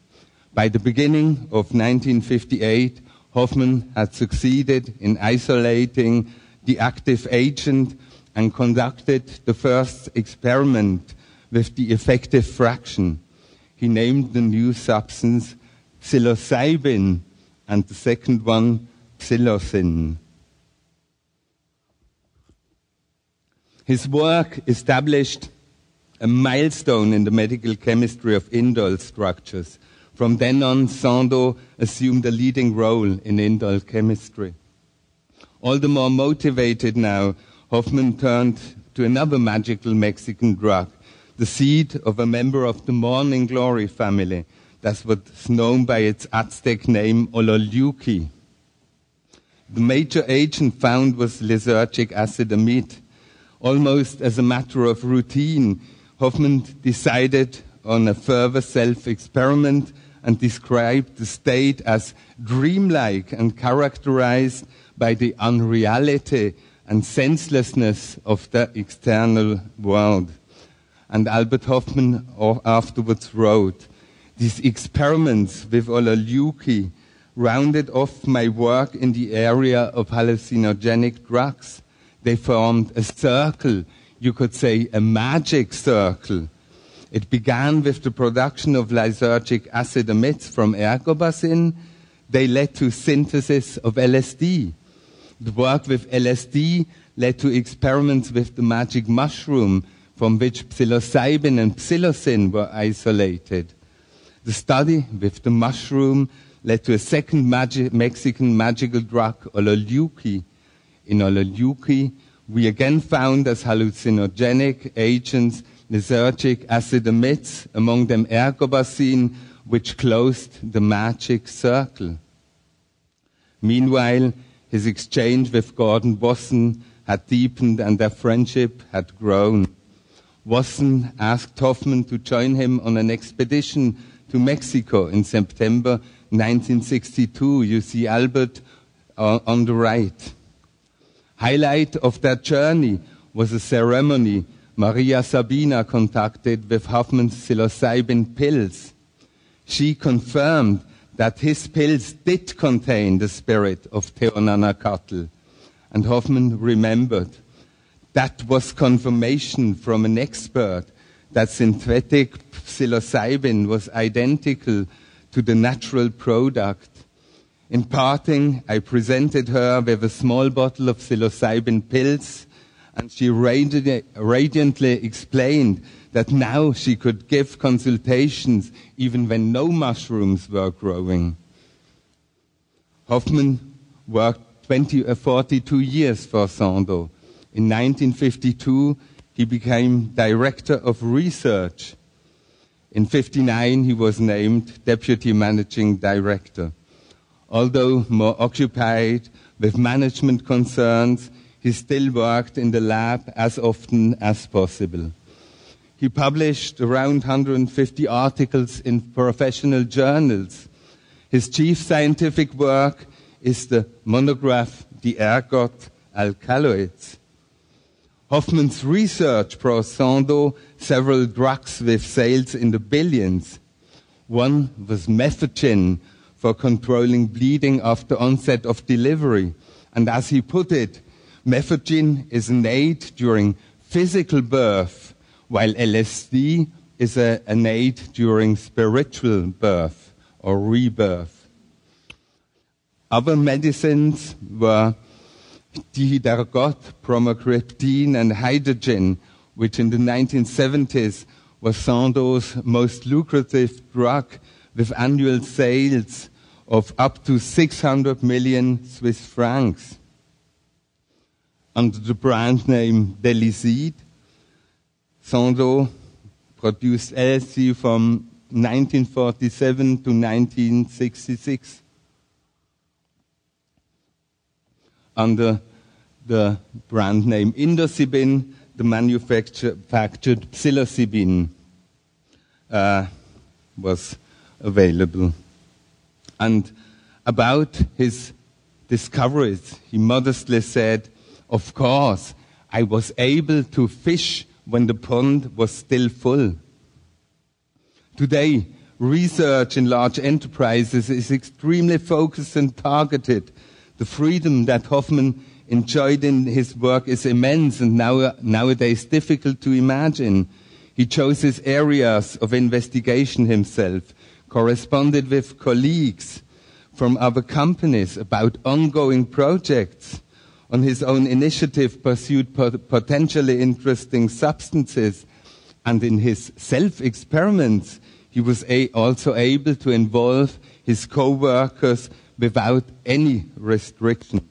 By the beginning of 1958, Hofmann had succeeded in isolating the active agent and conducted the first experiment with the effective fraction. He named the new substance psilocybin and the second one psilocin. His work established a milestone in the medical chemistry of indole structures from then on, Sandoz assumed a leading role in indole chemistry. All the more motivated now, Hofmann turned to another magical Mexican drug, the seed of a member of the morning glory family. That's what's known by its Aztec name, Ololiuqui. The major agent found was lysergic acid amide. Almost as a matter of routine, Hofmann decided on a further self-experiment and described the state as dreamlike and characterized by the unreality and senselessness of the external world. And Albert Hofmann afterwards wrote, these experiments with Ololiuqui rounded off my work in the area of hallucinogenic drugs. They formed a circle, you could say a magic circle, it began with the production of lysergic acid amides from ergobasine. They led to synthesis of LSD. The work with LSD led to experiments with the magic mushroom from which psilocybin and psilocin were isolated. The study with the mushroom led to a second magi- Mexican magical drug, Ololiuqui. In Ololiuqui, we again found as hallucinogenic agents lysergic acid amides, among them ergobasine, which closed the magic circle. Meanwhile, his exchange with Gordon Wasson had deepened and their friendship had grown. Wasson asked Hofmann to join him on an expedition to Mexico in September 1962. You see Albert uh, on the right. Highlight of that journey was a ceremony Maria Sabina contacted with Hofmann's psilocybin pills. She confirmed that his pills did contain the spirit of Teonanacatl. And Hofmann remembered that was confirmation from an expert that synthetic psilocybin was identical to the natural product. In parting, I presented her with a small bottle of psilocybin pills and she radi- radiantly explained that now she could give consultations even when no mushrooms were growing. Hofmann worked 20, uh, 42 years for Sandoz. In 1952, he became director of research. In 59, he was named deputy managing director. Although more occupied with management concerns, he still worked in the lab as often as possible. He published around 150 articles in professional journals. His chief scientific work is the monograph Die Ergot Alkaloids. Hofmann's research brought Sandoz several drugs with sales in the billions. One was Methadone for controlling bleeding after onset of delivery. And as he put it, Methadone is an aid during physical birth, while LSD is a, an aid during spiritual birth or rebirth. Other medicines were Dihydergot, bromocriptine, and Hydergine, which in the 1970s was Sandoz's most lucrative drug with annual sales of up to 600 million Swiss francs. Under the brand name Delysid, Sandoz produced LSD from 1947 to 1966 under the brand name Indocybin, the manufactured psilocybin uh, was available. And about his discoveries, he modestly said, Of course, I was able to fish when the pond was still full. Today, research in large enterprises is extremely focused and targeted. The freedom that Hofmann enjoyed in his work is immense and now, nowadays difficult to imagine. He chose his areas of investigation himself, corresponded with colleagues from other companies about ongoing projects, on his own initiative pursued pot- potentially interesting substances, and in his self-experiments, he was a- also able to involve his co-workers without any restriction.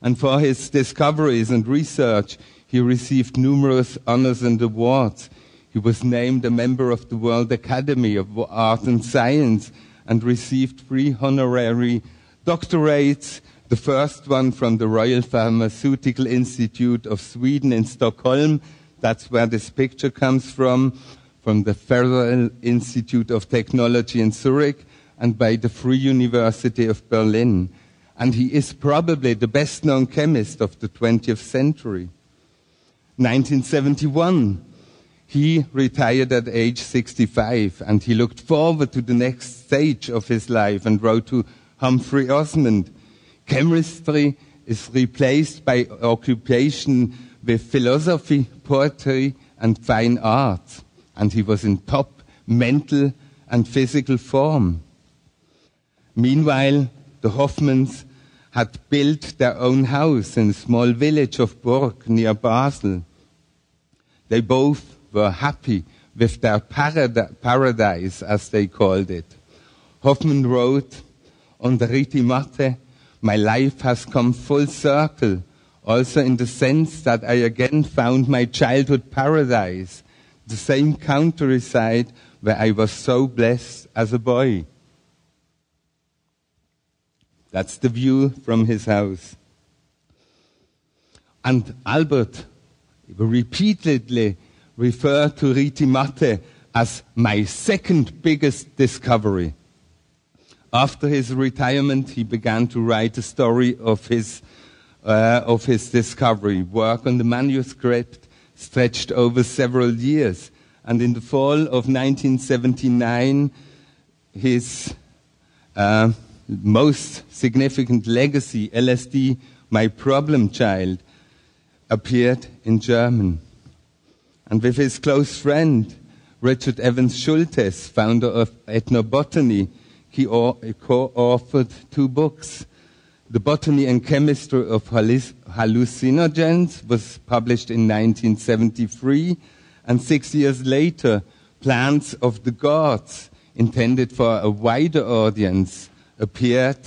And for his discoveries and research, he received numerous honors and awards. He was named a member of the World Academy of Art and Science and received three honorary doctorates. The first one from the Royal Pharmaceutical Institute of Sweden in Stockholm. That's where this picture comes from, from the Federal Institute of Technology in Zurich and by the Free University of Berlin. And he is probably the best known chemist of the 20th century. 1971, he retired at age 65 and he looked forward to the next stage of his life and wrote to Humphrey Osmond Chemistry is replaced by occupation with philosophy, poetry, and fine art. And he was in top mental and physical form. Meanwhile, the Hofmanns had built their own house in a small village of Burg near Basel. They both were happy with their parad- paradise, as they called it. Hofmann wrote, on the Rittimatte, my life has come full circle, also in the sense that I again found my childhood paradise, the same countryside where I was so blessed as a boy. That's the view from his house. And Albert repeatedly referred to Rittimatte as my second biggest discovery. After his retirement, he began to write a story of his, uh, of his discovery. Work on the manuscript stretched over several years. And in the fall of 1979, his uh, most significant legacy, LSD, My Problem Child, appeared in German. And with his close friend, Richard Evans Schultes, founder of ethnobotany, he co authored two books The Botany and Chemistry of Hallucinogens was published in 1973, and six years later, Plants of the Gods, intended for a wider audience, appeared.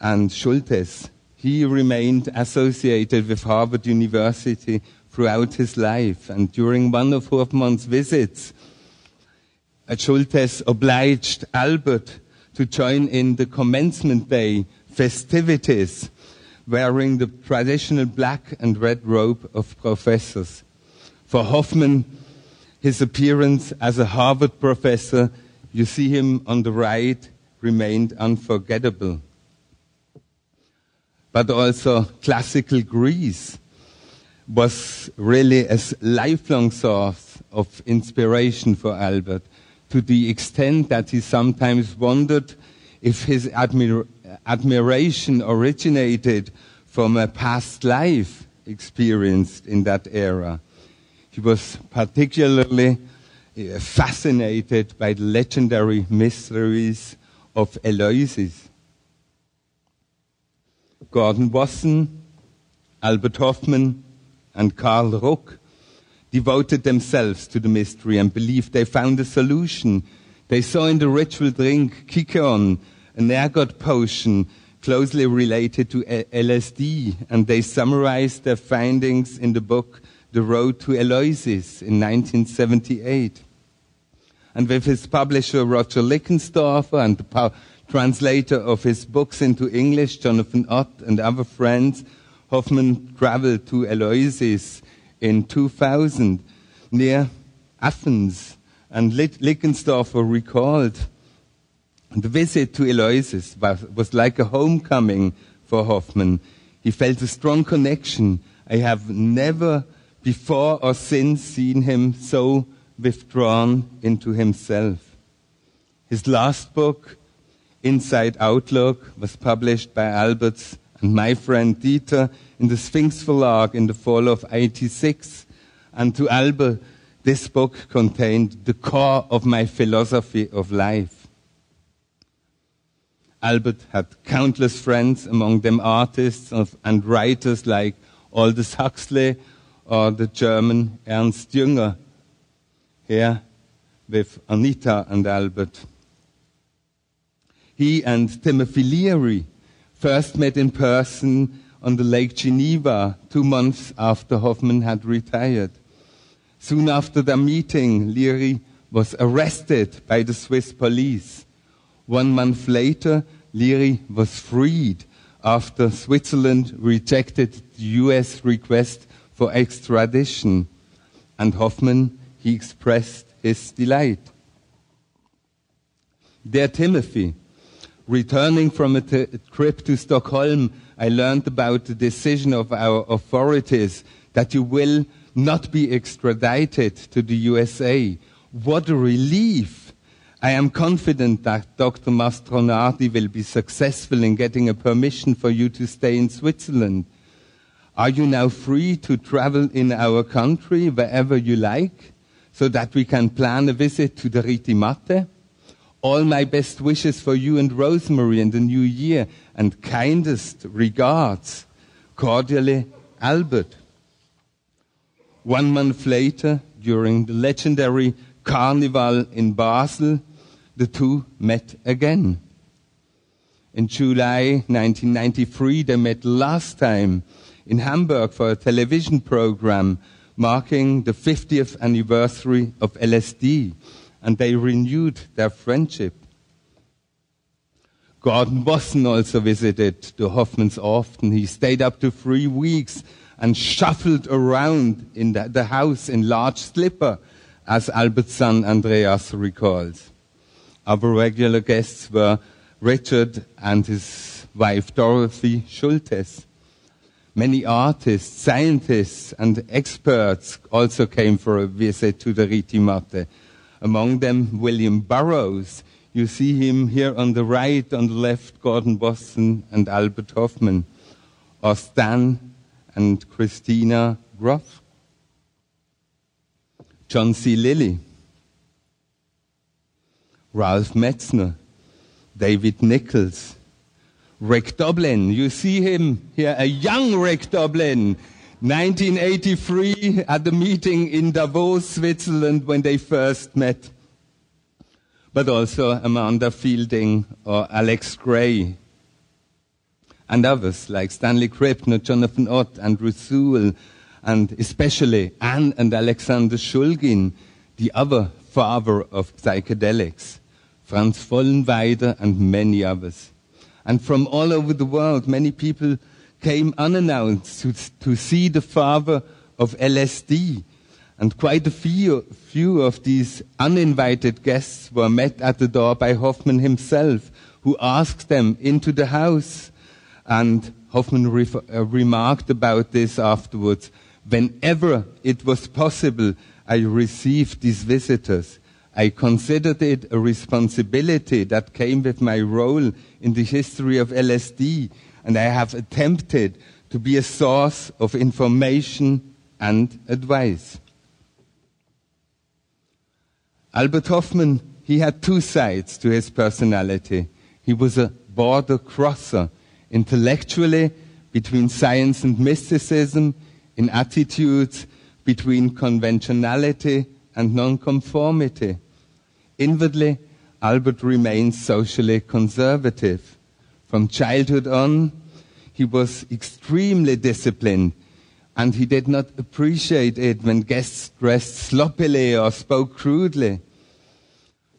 And Schultes, he remained associated with Harvard University throughout his life, and during one of Hofmann's visits, uh, Schultes obliged Albert to join in the commencement day festivities wearing the traditional black and red robe of professors. For Hofmann, his appearance as a Harvard professor, you see him on the right, remained unforgettable. But also classical Greece was really a lifelong source of inspiration for Albert to the extent that he sometimes wondered if his admir- admiration originated from a past life experienced in that era. He was particularly Uh, fascinated by the legendary mysteries of Eleusis. Gordon Wasson, Albert Hofmann, and Carl Ruck devoted themselves to the mystery and believed they found a solution. They saw in the ritual drink Kykeon, an ergot potion closely related to LSD, and they summarized their findings in the book The Road to Eleusis in 1978. And with his publisher Roger Liggenstorfer and the translator of his books into English, Jonathan Ott, and other friends, Hofmann traveled to Eleusis in 2000 near Athens. And Liggenstorfer recalled the visit to Eleusis was, was like a homecoming for Hofmann. He felt a strong connection. I have never before or since seen him so withdrawn into himself. His last book, Insight Outlook, was published by Albert's and my friend Dieter in the Sphinx Verlag in the fall of 86. And to Albert, this book contained the core of my philosophy of life. Albert had countless friends, among them artists and writers like Aldous Huxley or the German Ernst Jünger, here with Anita and Albert. He and Timothy Leary first met in person on the Lake Geneva two months after Hofmann had retired. Soon after their meeting, Leary was arrested by the Swiss police. One month later, Leary was freed after Switzerland rejected the US request for extradition. And Hofmann, he expressed his delight. Dear Timothy, returning from a t- trip to Stockholm, I learned about the decision of our authorities that you will not be extradited to the USA. What a relief! I am confident that Dr. Mastronardi will be successful in getting a permission for you to stay in Switzerland. Are you now free to travel in our country wherever you like so that we can plan a visit to the Rittimatte? All my best wishes for you and Rosemary in the new year and kindest regards. Cordially, Albert. One month later, during the legendary carnival in Basel, the two met again. In July 1993, they met last time in Hamburg for a television program marking the 50th anniversary of LSD and they renewed their friendship. Gordon Wasson also visited the Hofmanns often. He stayed up to three weeks and shuffled around in the, the house in large slipper, as Albert's son Andreas recalls. Other regular guests were Richard and his wife Dorothy Schultes. Many artists, scientists, and experts also came for a visit to the Rittimatte among them William Burroughs. You see him here on the right, on the left, Gordon Wasson and Albert Hofmann, or Stan and Christina Grof, John C. Lilly, Ralph Metzner, David Nichols, Rick Doblin. You see him here, a young Rick Doblin, 1983 at the meeting in Davos, Switzerland, when they first met. But also Amanda Feilding or Alex Gray. And others like Stanley Krippner, Jonathan Ott, Andrew Sewell, and especially Anne and Alexander Shulgin, the other father of psychedelics, Franz Vollenweider, and many others. And from all over the world, many people came unannounced to, to see the father of LSD. And quite a few, few of these uninvited guests were met at the door by Hofmann himself, who asked them into the house. And Hofmann re- uh, remarked about this afterwards. Whenever it was possible, I received these visitors. I considered it a responsibility that came with my role in the history of LSD, and I have attempted to be a source of information and advice. Albert Hofmann, he had two sides to his personality. He was a border crosser, intellectually between science and mysticism, in attitudes between conventionality and nonconformity. Inwardly, Albert remained socially conservative. From childhood on, he was extremely disciplined, and he did not appreciate it when guests dressed sloppily or spoke crudely.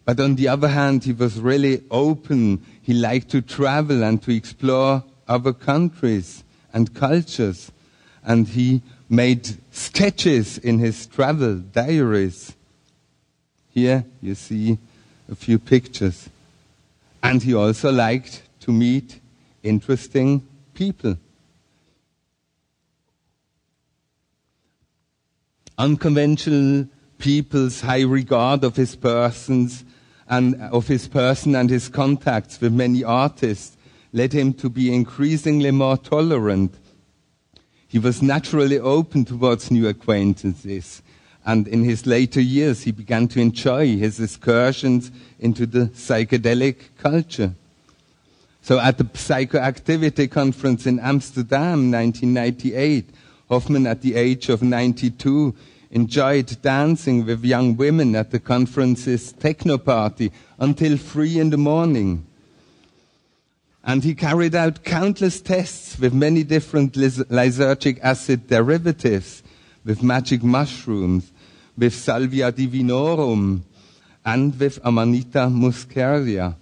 But on the other hand, he was really open. He liked to travel and to explore other countries and cultures. And he made sketches in his travel diaries. Here you see a few pictures. And he also liked to meet interesting people. Unconventional people's high regard of his persons and of his person and his contacts with many artists led him to be increasingly more tolerant. He was naturally open towards new acquaintances and in his later years, he began to enjoy his excursions into the psychedelic culture. So at the Psychoactivity Conference in Amsterdam, 1998, Hofmann, at the age of 92, enjoyed dancing with young women at the conference's techno party until three in the morning. And he carried out countless tests with many different lysergic acid derivatives with magic mushrooms, with Salvia divinorum, and with Amanita muscaria.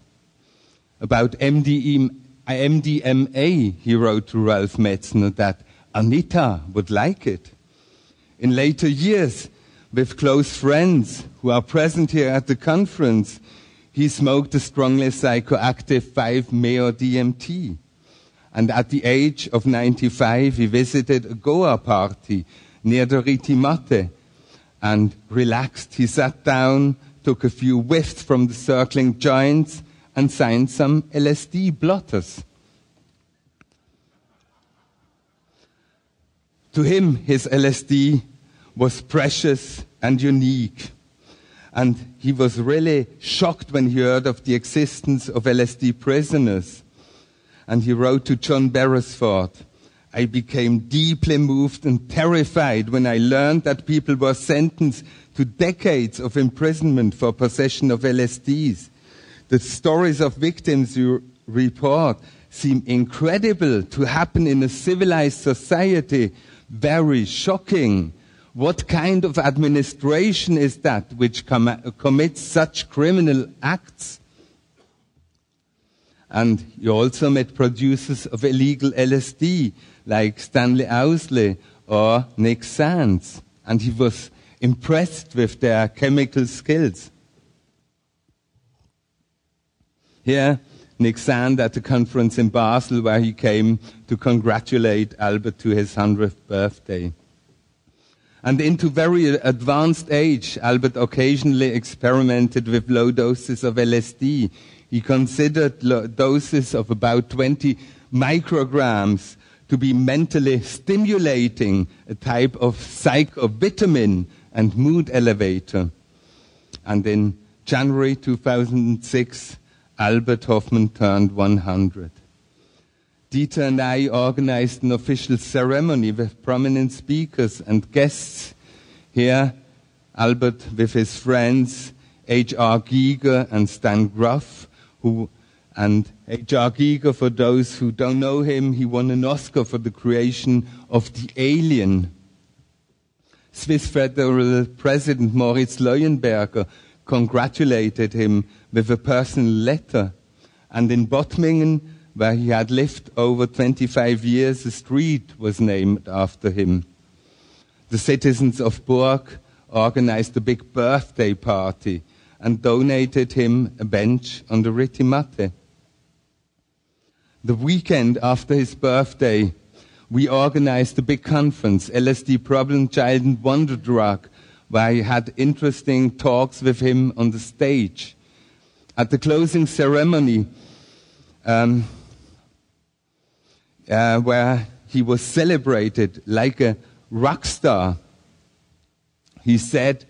About MDMA, he wrote to Ralph Metzner that Anita would like it. In later years, with close friends who are present here at the conference, he smoked the strongly psychoactive 5-meo DMT. And at the age of 95, he visited a Goa party near the Rittimatte and relaxed. He sat down, took a few whiffs from the circling joints, and signed some LSD blotters. To him, his LSD was precious and unique. And he was really shocked when he heard of the existence of LSD prisoners. And he wrote to John Beresford I became deeply moved and terrified when I learned that people were sentenced to decades of imprisonment for possession of LSDs. The stories of victims you report seem incredible to happen in a civilized society, very shocking. What kind of administration is that which com- commits such criminal acts? And you also met producers of illegal LSD like Stanley Owsley or Nick Sands. and he was impressed with their chemical skills. Here, Nick Sand at the conference in Basel where he came to congratulate Albert to his 100th birthday. And into very advanced age, Albert occasionally experimented with low doses of LSD. He considered doses of about 20 micrograms to be mentally stimulating, a type of psychovitamin and mood elevator. And in January 2006, Albert Hofmann turned 100. Dieter and I organized an official ceremony with prominent speakers and guests. Here, Albert with his friends, H.R. Giger and Stan Grof, who, and H.R. Giger, for those who don't know him, he won an Oscar for the creation of The Alien. Swiss Federal President Moritz Leuenberger congratulated him with a personal letter. And in Bottmingen, where he had lived over 25 years, a street was named after him. The citizens of Burg organized a big birthday party and donated him a bench on the Rittimatte. The weekend after his birthday, we organized a big conference, LSD Problem Child and Wonder Drug, where I had interesting talks with him on the stage. At the closing ceremony, um, uh, where he was celebrated like a rock star. He said,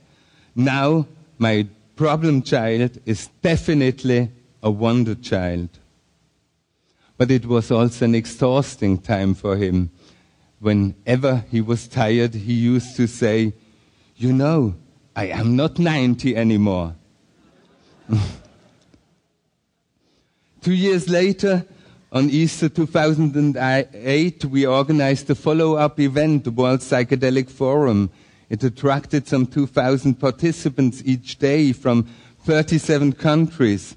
Now my problem child is definitely a wonder child. But it was also an exhausting time for him. Whenever he was tired, he used to say, You know, I am not 90 anymore. Two years later, on Easter 2008, we organized a follow-up event, the World Psychedelic Forum. It attracted some 2,000 participants each day from 37 countries.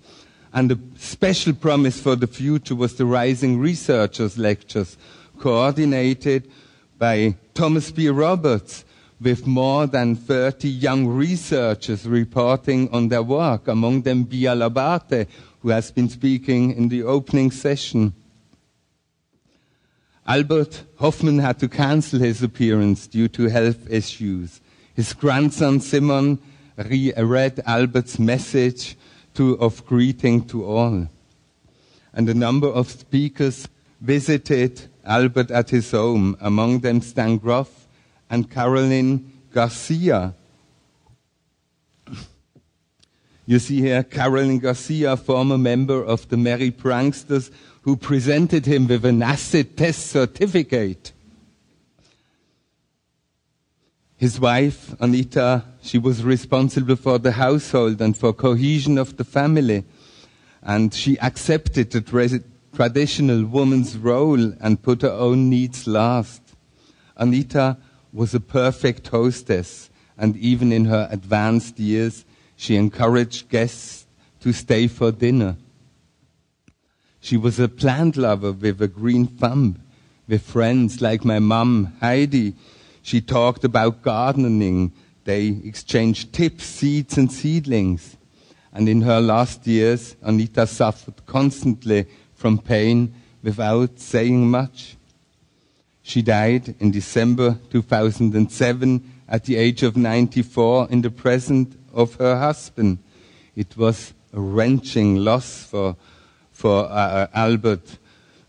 And a special promise for the future was the Rising Researchers Lectures, coordinated by Thomas B. Roberts, with more than 30 young researchers reporting on their work, among them Bia Labate, who has been speaking in the opening session. Albert Hofmann had to cancel his appearance due to health issues. His grandson Simon re- read Albert's message to, of greeting to all. And a number of speakers visited Albert at his home, among them Stan Grof and Carolyn Garcia, you see here Carolyn Garcia, former member of the Merry Pranksters, who presented him with an acid test certificate. His wife, Anita, she was responsible for the household and for cohesion of the family. And she accepted the tra- traditional woman's role and put her own needs last. Anita was a perfect hostess, and even in her advanced years, she encouraged guests to stay for dinner. She was a plant lover with a green thumb. With friends like my mum, Heidi, she talked about gardening. They exchanged tips, seeds, and seedlings. And in her last years, Anita suffered constantly from pain without saying much. She died in December 2007 at the age of 94 in the presence of her husband. It was a wrenching loss for, for uh, Albert,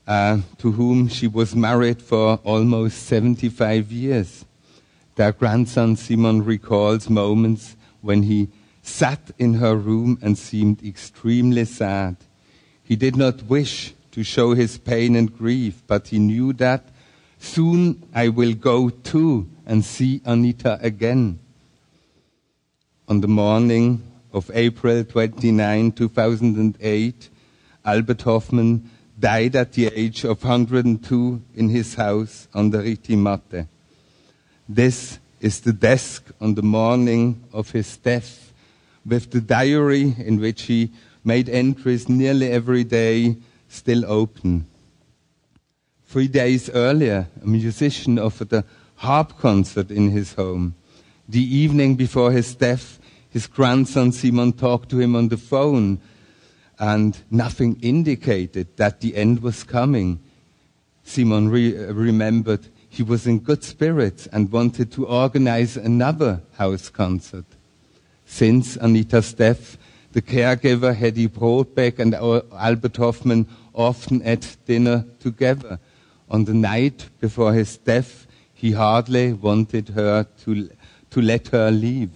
uh, to whom she was married for almost 75 years. Their grandson Simon recalls moments when he sat in her room and seemed extremely sad. He did not wish to show his pain and grief, but he knew that soon I will go too and see Anita again. On the morning of April 29, 2008, Albert Hofmann died at the age of 102 in his house on the Rittimatte. This is the desk on the morning of his death, with the diary in which he made entries nearly every day still open. Three days earlier, a musician offered a harp concert in his home. The evening before his death, his grandson Simon talked to him on the phone, and nothing indicated that the end was coming. Simon re- uh, remembered he was in good spirits and wanted to organize another house concert. Since Anita's death, the caregiver Hedy Brodbeck and Albert Hofmann often ate dinner together. On the night before his death, he hardly wanted her to, to let her leave.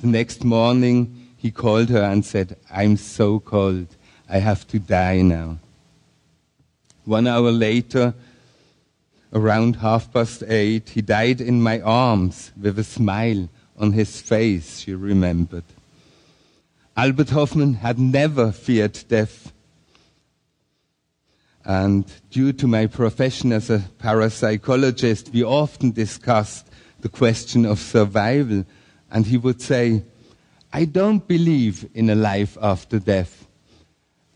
The next morning, he called her and said, I'm so cold. I have to die now. One hour later, around half past eight, he died in my arms with a smile on his face, she remembered. Albert Hofmann had never feared death. And due to my profession as a parapsychologist, we often discussed the question of survival. And he would say, I don't believe in a life after death.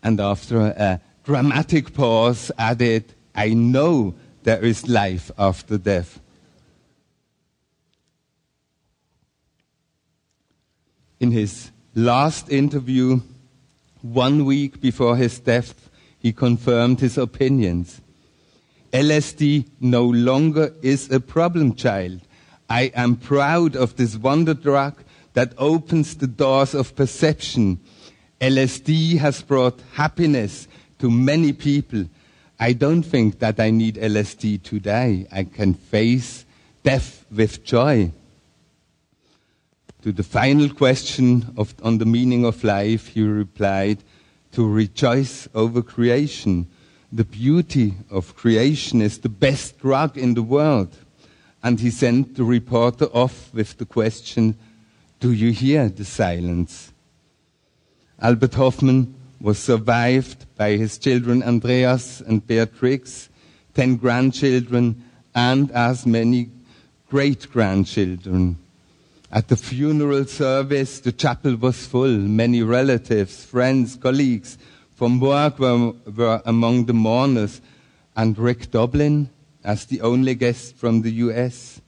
And after a dramatic pause, added, I know there is life after death. In his last interview, one week before his death, he confirmed his opinions. LSD no longer is a problem child. I am proud of this wonder drug that opens the doors of perception. LSD has brought happiness to many people. I don't think that I need LSD today. I can face death with joy. To the final question of, on the meaning of life, he replied, to rejoice over creation. The beauty of creation is the best drug in the world. And he sent the reporter off with the question, Do you hear the silence? Albert Hofmann was survived by his children Andreas and Beatrix, ten grandchildren, and as many great grandchildren. At the funeral service, the chapel was full. Many relatives, friends, colleagues from work were, were among the mourners, and Rick Doblin as the only guest from the US.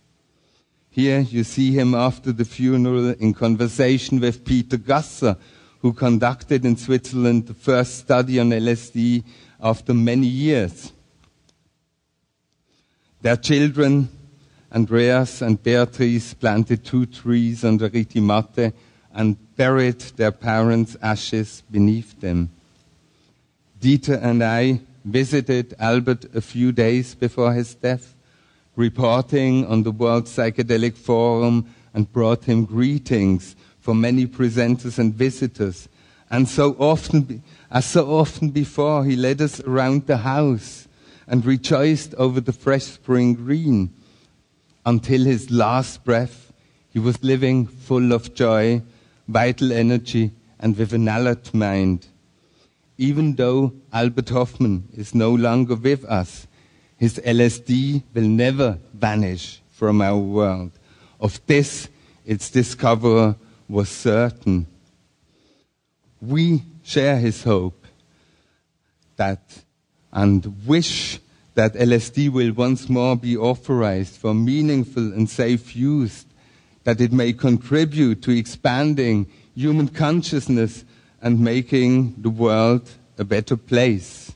Here you see him after the funeral in conversation with Peter Gasser, who conducted in Switzerland the first study on LSD after many years. Their children Andreas and Beatrice planted two trees under Rittimatte and buried their parents' ashes beneath them. Dieter and I visited Albert a few days before his death, reporting on the World Psychedelic Forum and brought him greetings from many presenters and visitors. And so often, as so often before, he led us around the house and rejoiced over the fresh spring green until his last breath, he was living full of joy, vital energy, and with an alert mind. Even though Albert Hofmann is no longer with us, his LSD will never vanish from our world. Of this, its discoverer was certain. We share his hope that and wish that LSD will once more be authorized for meaningful and safe use, that it may contribute to expanding human consciousness and making the world a better place.